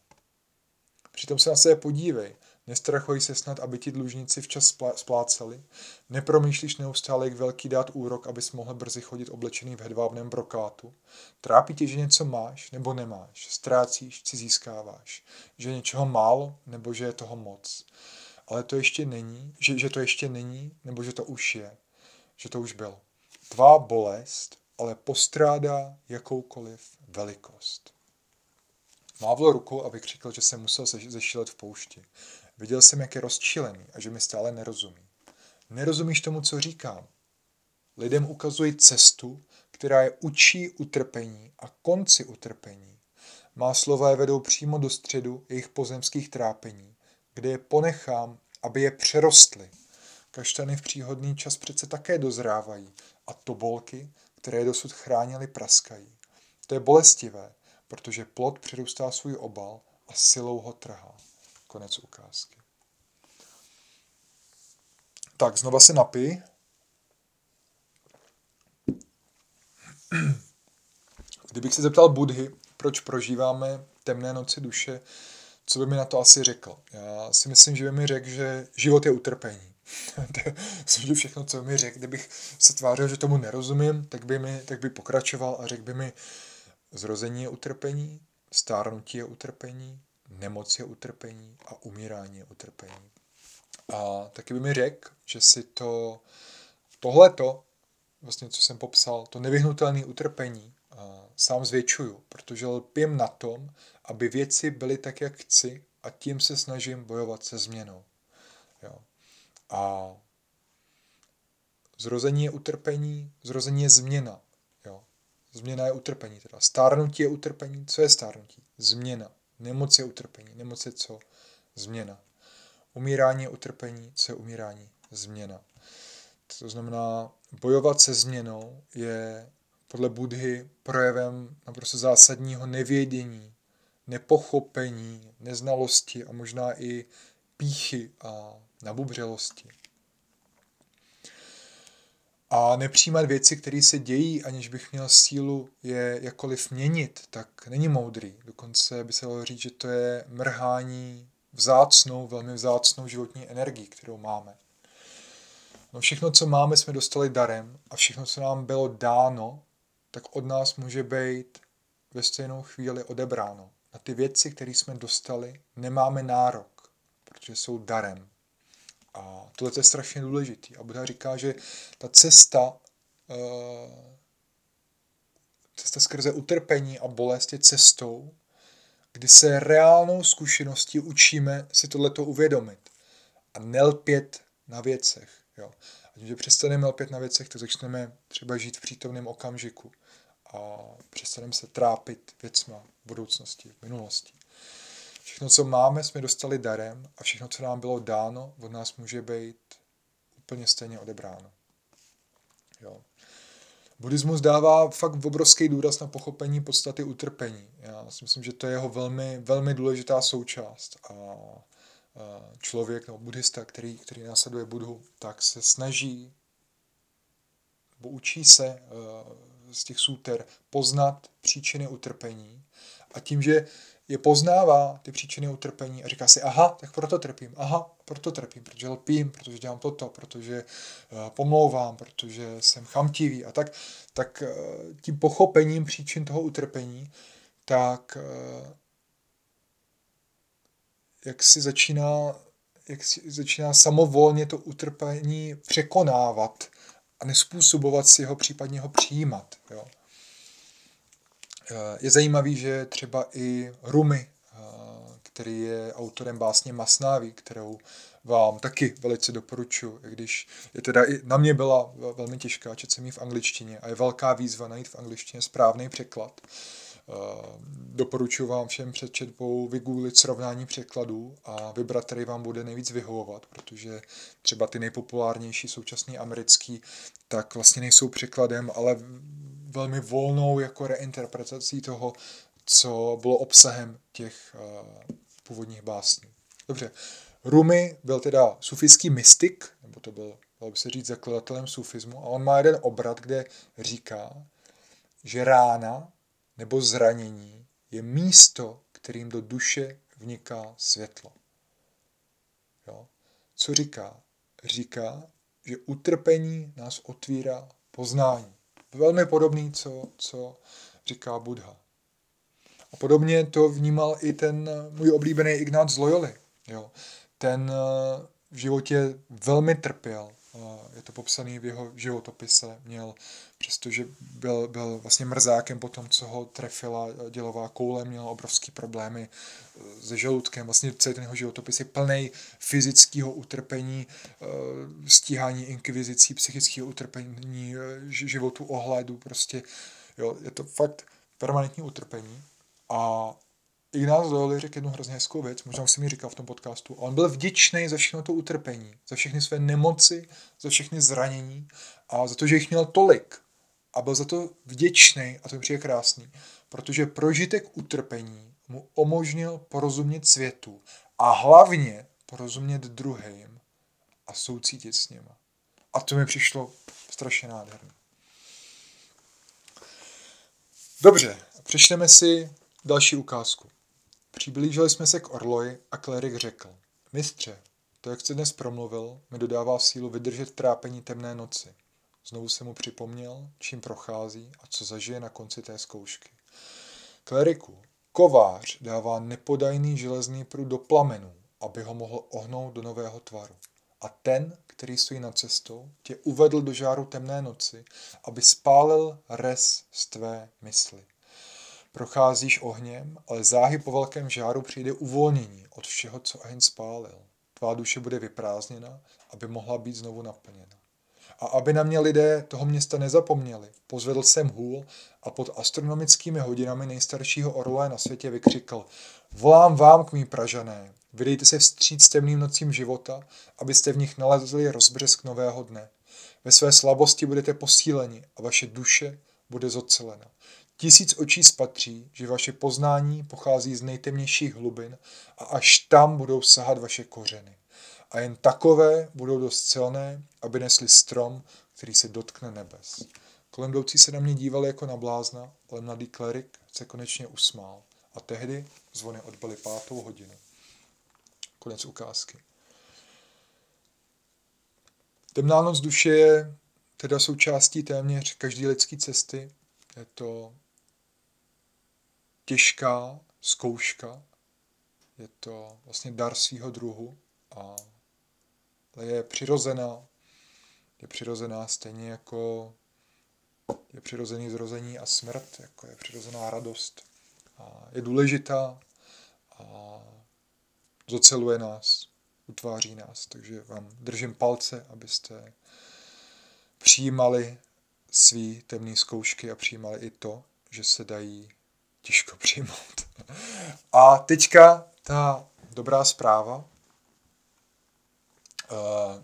S2: Přitom se na sebe podívej, nestrachuj se snad, aby ti dlužníci včas spláceli, nepromýšlíš neustále, jak velký dát úrok, abys mohl brzy chodit oblečený v hedvábném brokátu. Trápí tě, že něco máš nebo nemáš, ztrácíš, či získáváš, že je něčeho málo nebo že je toho moc. Ale to ještě není, že, že to ještě není, nebo že to už je, že to už bylo. Tvá bolest ale postrádá jakoukoliv velikost. Mávlo rukou a vykřikl, že se musel zešílet v poušti. Viděl jsem, jak je rozčilený a že mi stále nerozumí. Nerozumíš tomu, co říkám. Lidem ukazuji cestu, která je učí utrpení a konci utrpení. Má slova je vedou přímo do středu jejich pozemských trápení, kde je ponechám, aby je přerostly. Kaštany v příhodný čas přece také dozrávají a tobolky, které dosud chránily, praskají. To je bolestivé, protože plod přirůstá svůj obal a silou ho trhá. Konec ukázky. Tak, znova se napij. Kdybych se zeptal Budhy, proč prožíváme temné noci duše, co by mi na to asi řekl? Já si myslím, že by mi řekl, že život je utrpení. to je všechno, co mi řekl. Kdybych se tvářil, že tomu nerozumím, tak by, mi, tak by pokračoval a řekl by mi, zrození je utrpení, stárnutí je utrpení, nemoc je utrpení a umírání je utrpení. A taky by mi řekl, že si to, tohleto, vlastně co jsem popsal, to nevyhnutelné utrpení sám zvětšuju, protože lpím na tom, aby věci byly tak, jak chci a tím se snažím bojovat se změnou. Jo. A zrození je utrpení, zrození je změna. Jo. Změna je utrpení. Teda. Stárnutí je utrpení. Co je stárnutí? Změna. Nemoc je utrpení. Nemoc je co? Změna. Umírání je utrpení. Co je umírání? Změna. To znamená, bojovat se změnou je podle Budhy projevem naprosto zásadního nevědění, nepochopení, neznalosti a možná i píchy a nabubřelosti. a nepřijímat věci, které se dějí, aniž bych měl sílu je jakkoliv měnit, tak není moudrý. Dokonce by se dalo říct, že to je mrhání vzácnou, velmi vzácnou životní energii, kterou máme. No všechno, co máme, jsme dostali darem a všechno, co nám bylo dáno, tak od nás může být ve stejnou chvíli odebráno. Na ty věci, které jsme dostali, nemáme nárok, protože jsou darem. A tohle je strašně důležitý. A Buddha říká, že ta cesta, eh, cesta skrze utrpení a bolest je cestou, kdy se reálnou zkušeností učíme si tohleto uvědomit a nelpět na věcech. Jo. A že přestaneme lpět na věcech, tak začneme třeba žít v přítomném okamžiku a přestaneme se trápit věcma v budoucnosti, v minulosti. Všechno, co máme, jsme dostali darem a všechno, co nám bylo dáno, od nás může být úplně stejně odebráno. Jo. Buddhismus dává fakt obrovský důraz na pochopení podstaty utrpení. Já si myslím, že to je jeho velmi, velmi důležitá součást. A člověk nebo buddhista, který, který následuje Budhu, tak se snaží nebo učí se eh, z těch súter poznat příčiny utrpení a tím, že je poznává ty příčiny utrpení a říká si, aha, tak proto trpím, aha, proto trpím, protože lpím, protože dělám toto, protože uh, pomlouvám, protože jsem chamtivý a tak, tak uh, tím pochopením příčin toho utrpení, tak uh, jak si začíná, jak si začíná samovolně to utrpení překonávat a nespůsobovat si ho, případně ho přijímat. Jo. Je zajímavý, že třeba i Rumi, který je autorem básně Masnáví, kterou vám taky velice doporučuji, když je teda i na mě byla velmi těžká, čet jsem v angličtině a je velká výzva najít v angličtině správný překlad. Doporučuji vám všem před četbou vygooglit srovnání překladů a vybrat, který vám bude nejvíc vyhovovat, protože třeba ty nejpopulárnější současný americký, tak vlastně nejsou překladem, ale velmi volnou jako reinterpretací toho, co bylo obsahem těch uh, původních básní. Dobře, Rumi byl teda sufický mystik, nebo to byl, dalo by se říct, zakladatelem sufismu, a on má jeden obrat, kde říká, že rána nebo zranění je místo, kterým do duše vniká světlo. Jo? Co říká? Říká, že utrpení nás otvírá poznání. Velmi podobný, co, co říká Buddha. A podobně to vnímal i ten můj oblíbený Ignác z Loyoli. Jo. Ten eh, v životě velmi trpěl. Je to popsaný v jeho životopise. Měl, přestože byl, byl vlastně mrzákem po tom, co ho trefila dělová koule, měl obrovský problémy eh, se žaludkem. Vlastně celý ten jeho životopis je plný fyzického utrpení, eh, stíhání inkvizicí, psychického utrpení, životu ohledu. Prostě, jo, je to fakt permanentní utrpení. A Ignác Loyola řekl jednu hrozně hezkou věc, možná už jsem mi říkal v tom podcastu. On byl vděčný za všechno to utrpení, za všechny své nemoci, za všechny zranění a za to, že jich měl tolik. A byl za to vděčný, a to mi přijde krásný, protože prožitek utrpení mu umožnil porozumět světu a hlavně porozumět druhým a soucítit s nima. A to mi přišlo strašně nádherné. Dobře, přečteme si Další ukázku. Přiblížili jsme se k Orloji a klerik řekl. Mistře, to, jak jste dnes promluvil, mi dodává sílu vydržet trápení temné noci. Znovu se mu připomněl, čím prochází a co zažije na konci té zkoušky. Kleriku, kovář dává nepodajný železný prut do plamenů, aby ho mohl ohnout do nového tvaru. A ten, který stojí na cestou, tě uvedl do žáru temné noci, aby spálil res z tvé mysli. Procházíš ohněm, ale záhy po velkém žáru přijde uvolnění od všeho, co oheň spálil. Tvá duše bude vyprázdněna, aby mohla být znovu naplněna. A aby na mě lidé toho města nezapomněli, pozvedl jsem hůl a pod astronomickými hodinami nejstaršího orla na světě vykřikl Volám vám k mý pražané, vydejte se vstříc temným nocím života, abyste v nich nalezli rozbřesk nového dne. Ve své slabosti budete posíleni a vaše duše bude zocelena. Tisíc očí spatří, že vaše poznání pochází z nejtemnějších hlubin a až tam budou sahat vaše kořeny. A jen takové budou dost silné, aby nesli strom, který se dotkne nebes. Kolem jdoucí se na mě dívali jako na blázna, ale mladý klerik se konečně usmál. A tehdy zvony odbyly pátou hodinu. Konec ukázky. Temná noc duše je teda součástí téměř každé lidské cesty. Je to těžká zkouška, je to vlastně dar svého druhu a je přirozená. Je přirozená stejně jako je přirozený zrození a smrt, jako je přirozená radost. A je důležitá a zoceluje nás, utváří nás. Takže vám držím palce, abyste přijímali svý temné zkoušky a přijímali i to, že se dají těžko přijmout. A teďka ta dobrá zpráva. Eh,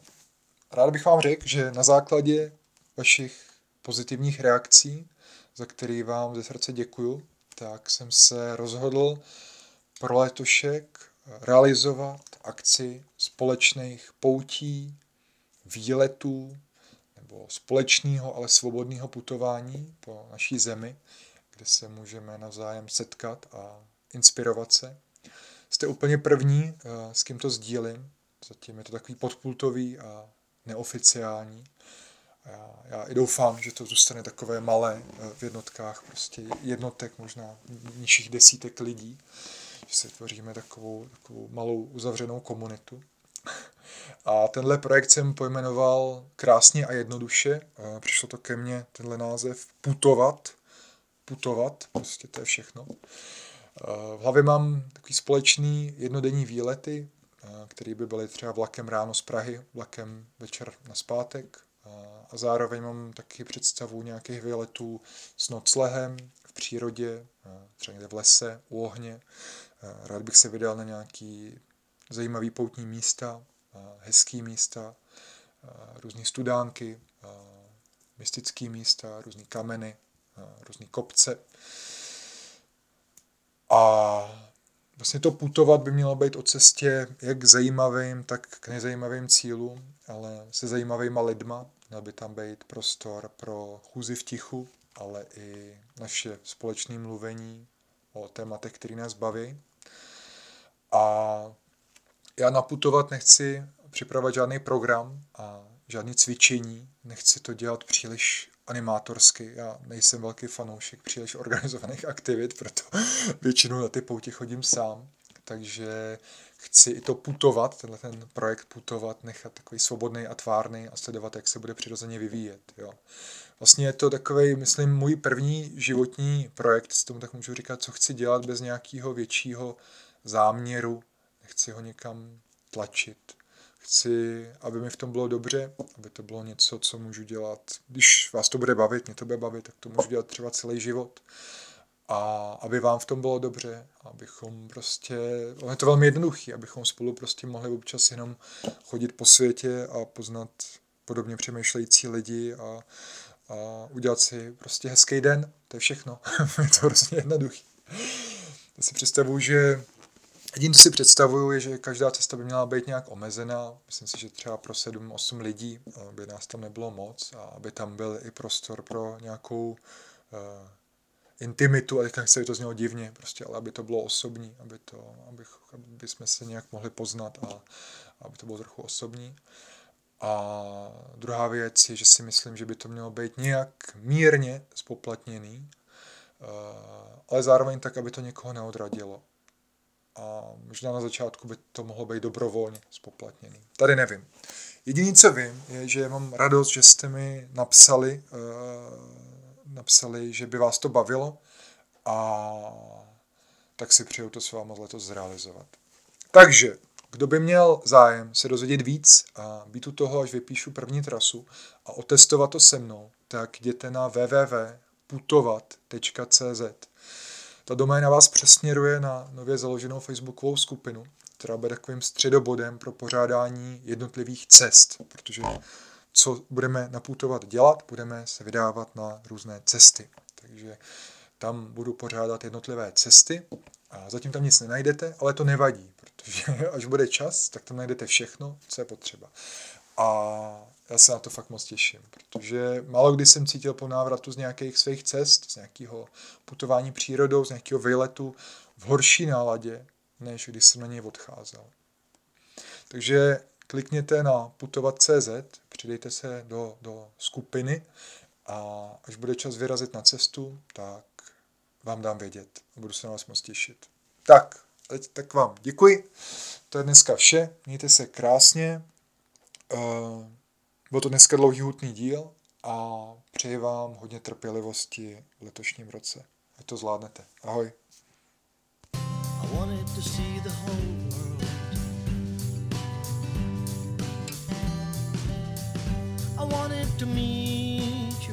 S2: rád bych vám řekl, že na základě vašich pozitivních reakcí, za který vám ze srdce děkuju, tak jsem se rozhodl pro letošek realizovat akci společných poutí, výletů nebo společného, ale svobodného putování po naší zemi, kde se můžeme navzájem setkat a inspirovat se. Jste úplně první, eh, s kým to sdílím. Zatím je to takový podpultový a neoficiální. A já, já i doufám, že to zůstane takové malé eh, v jednotkách, prostě jednotek, možná nižších desítek lidí, že si tvoříme takovou, takovou malou uzavřenou komunitu. A tenhle projekt jsem pojmenoval krásně a jednoduše. Přišlo to ke mně, tenhle název, putovat. Putovat, prostě to je všechno. V hlavě mám takový společný jednodenní výlety, které by byly třeba vlakem ráno z Prahy, vlakem večer na zpátek. A zároveň mám taky představu nějakých výletů s noclehem v přírodě, třeba někde v lese, u ohně. Rád bych se vydal na nějaký zajímavý poutní místa, hezký místa, různé studánky, mystické místa, různé kameny, různé kopce. A vlastně to putovat by mělo být o cestě jak k zajímavým, tak k nezajímavým cílům, ale se zajímavýma lidma. Měl by tam být prostor pro chůzi v tichu, ale i naše společné mluvení o tématech, které nás baví. A já naputovat nechci připravovat žádný program a žádný cvičení, nechci to dělat příliš animátorsky. Já nejsem velký fanoušek příliš organizovaných aktivit, proto většinou na ty pouti chodím sám. Takže chci i to putovat, tenhle ten projekt putovat, nechat takový svobodný a tvárný a sledovat, jak se bude přirozeně vyvíjet. Jo. Vlastně je to takový, myslím, můj první životní projekt, s tomu tak můžu říkat, co chci dělat bez nějakého většího záměru. Nechci ho někam tlačit. Chci, aby mi v tom bylo dobře, aby to bylo něco, co můžu dělat. Když vás to bude bavit, mě to bude bavit, tak to můžu dělat třeba celý život. A aby vám v tom bylo dobře, abychom prostě, je to velmi jednoduché, abychom spolu prostě mohli občas jenom chodit po světě a poznat podobně přemýšlející lidi a, a udělat si prostě hezký den, to je všechno. je to prostě jednoduché. Já si představuji, že Jediné, co si představuju, je, že každá cesta by měla být nějak omezená. Myslím si, že třeba pro 7-8 lidí by nás tam nebylo moc a aby tam byl i prostor pro nějakou uh, intimitu, a teďka aby to znělo divně, prostě, ale aby to bylo osobní, aby, to, aby, aby jsme se nějak mohli poznat a aby to bylo trochu osobní. A druhá věc je, že si myslím, že by to mělo být nějak mírně spoplatněný, uh, ale zároveň tak, aby to někoho neodradilo a možná na začátku by to mohlo být dobrovolně spoplatněný. Tady nevím. Jediné, co vím, je, že mám radost, že jste mi napsali, uh, napsali, že by vás to bavilo a tak si přeju to s váma letos zrealizovat. Takže, kdo by měl zájem se dozvědět víc a být u toho, až vypíšu první trasu a otestovat to se mnou, tak jděte na www.putovat.cz ta doména vás přesměruje na nově založenou facebookovou skupinu, která bude takovým středobodem pro pořádání jednotlivých cest, protože co budeme naputovat dělat, budeme se vydávat na různé cesty. Takže tam budu pořádat jednotlivé cesty a zatím tam nic nenajdete, ale to nevadí, protože až bude čas, tak tam najdete všechno, co je potřeba. a já se na to fakt moc těším, protože málo kdy jsem cítil po návratu z nějakých svých cest, z nějakého putování přírodou, z nějakého výletu v horší náladě, než když jsem na něj odcházel. Takže klikněte na putovat.cz, přidejte se do, do skupiny a až bude čas vyrazit na cestu, tak vám dám vědět. Budu se na vás moc těšit. Tak, tak vám děkuji. To je dneska vše. Mějte se krásně. Uh, byl to dneska dlouhý hutný díl a přeji vám hodně trpělivosti v letošním roce. Ať to zvládnete. Ahoj. I wanted to see the whole world. I wanted to meet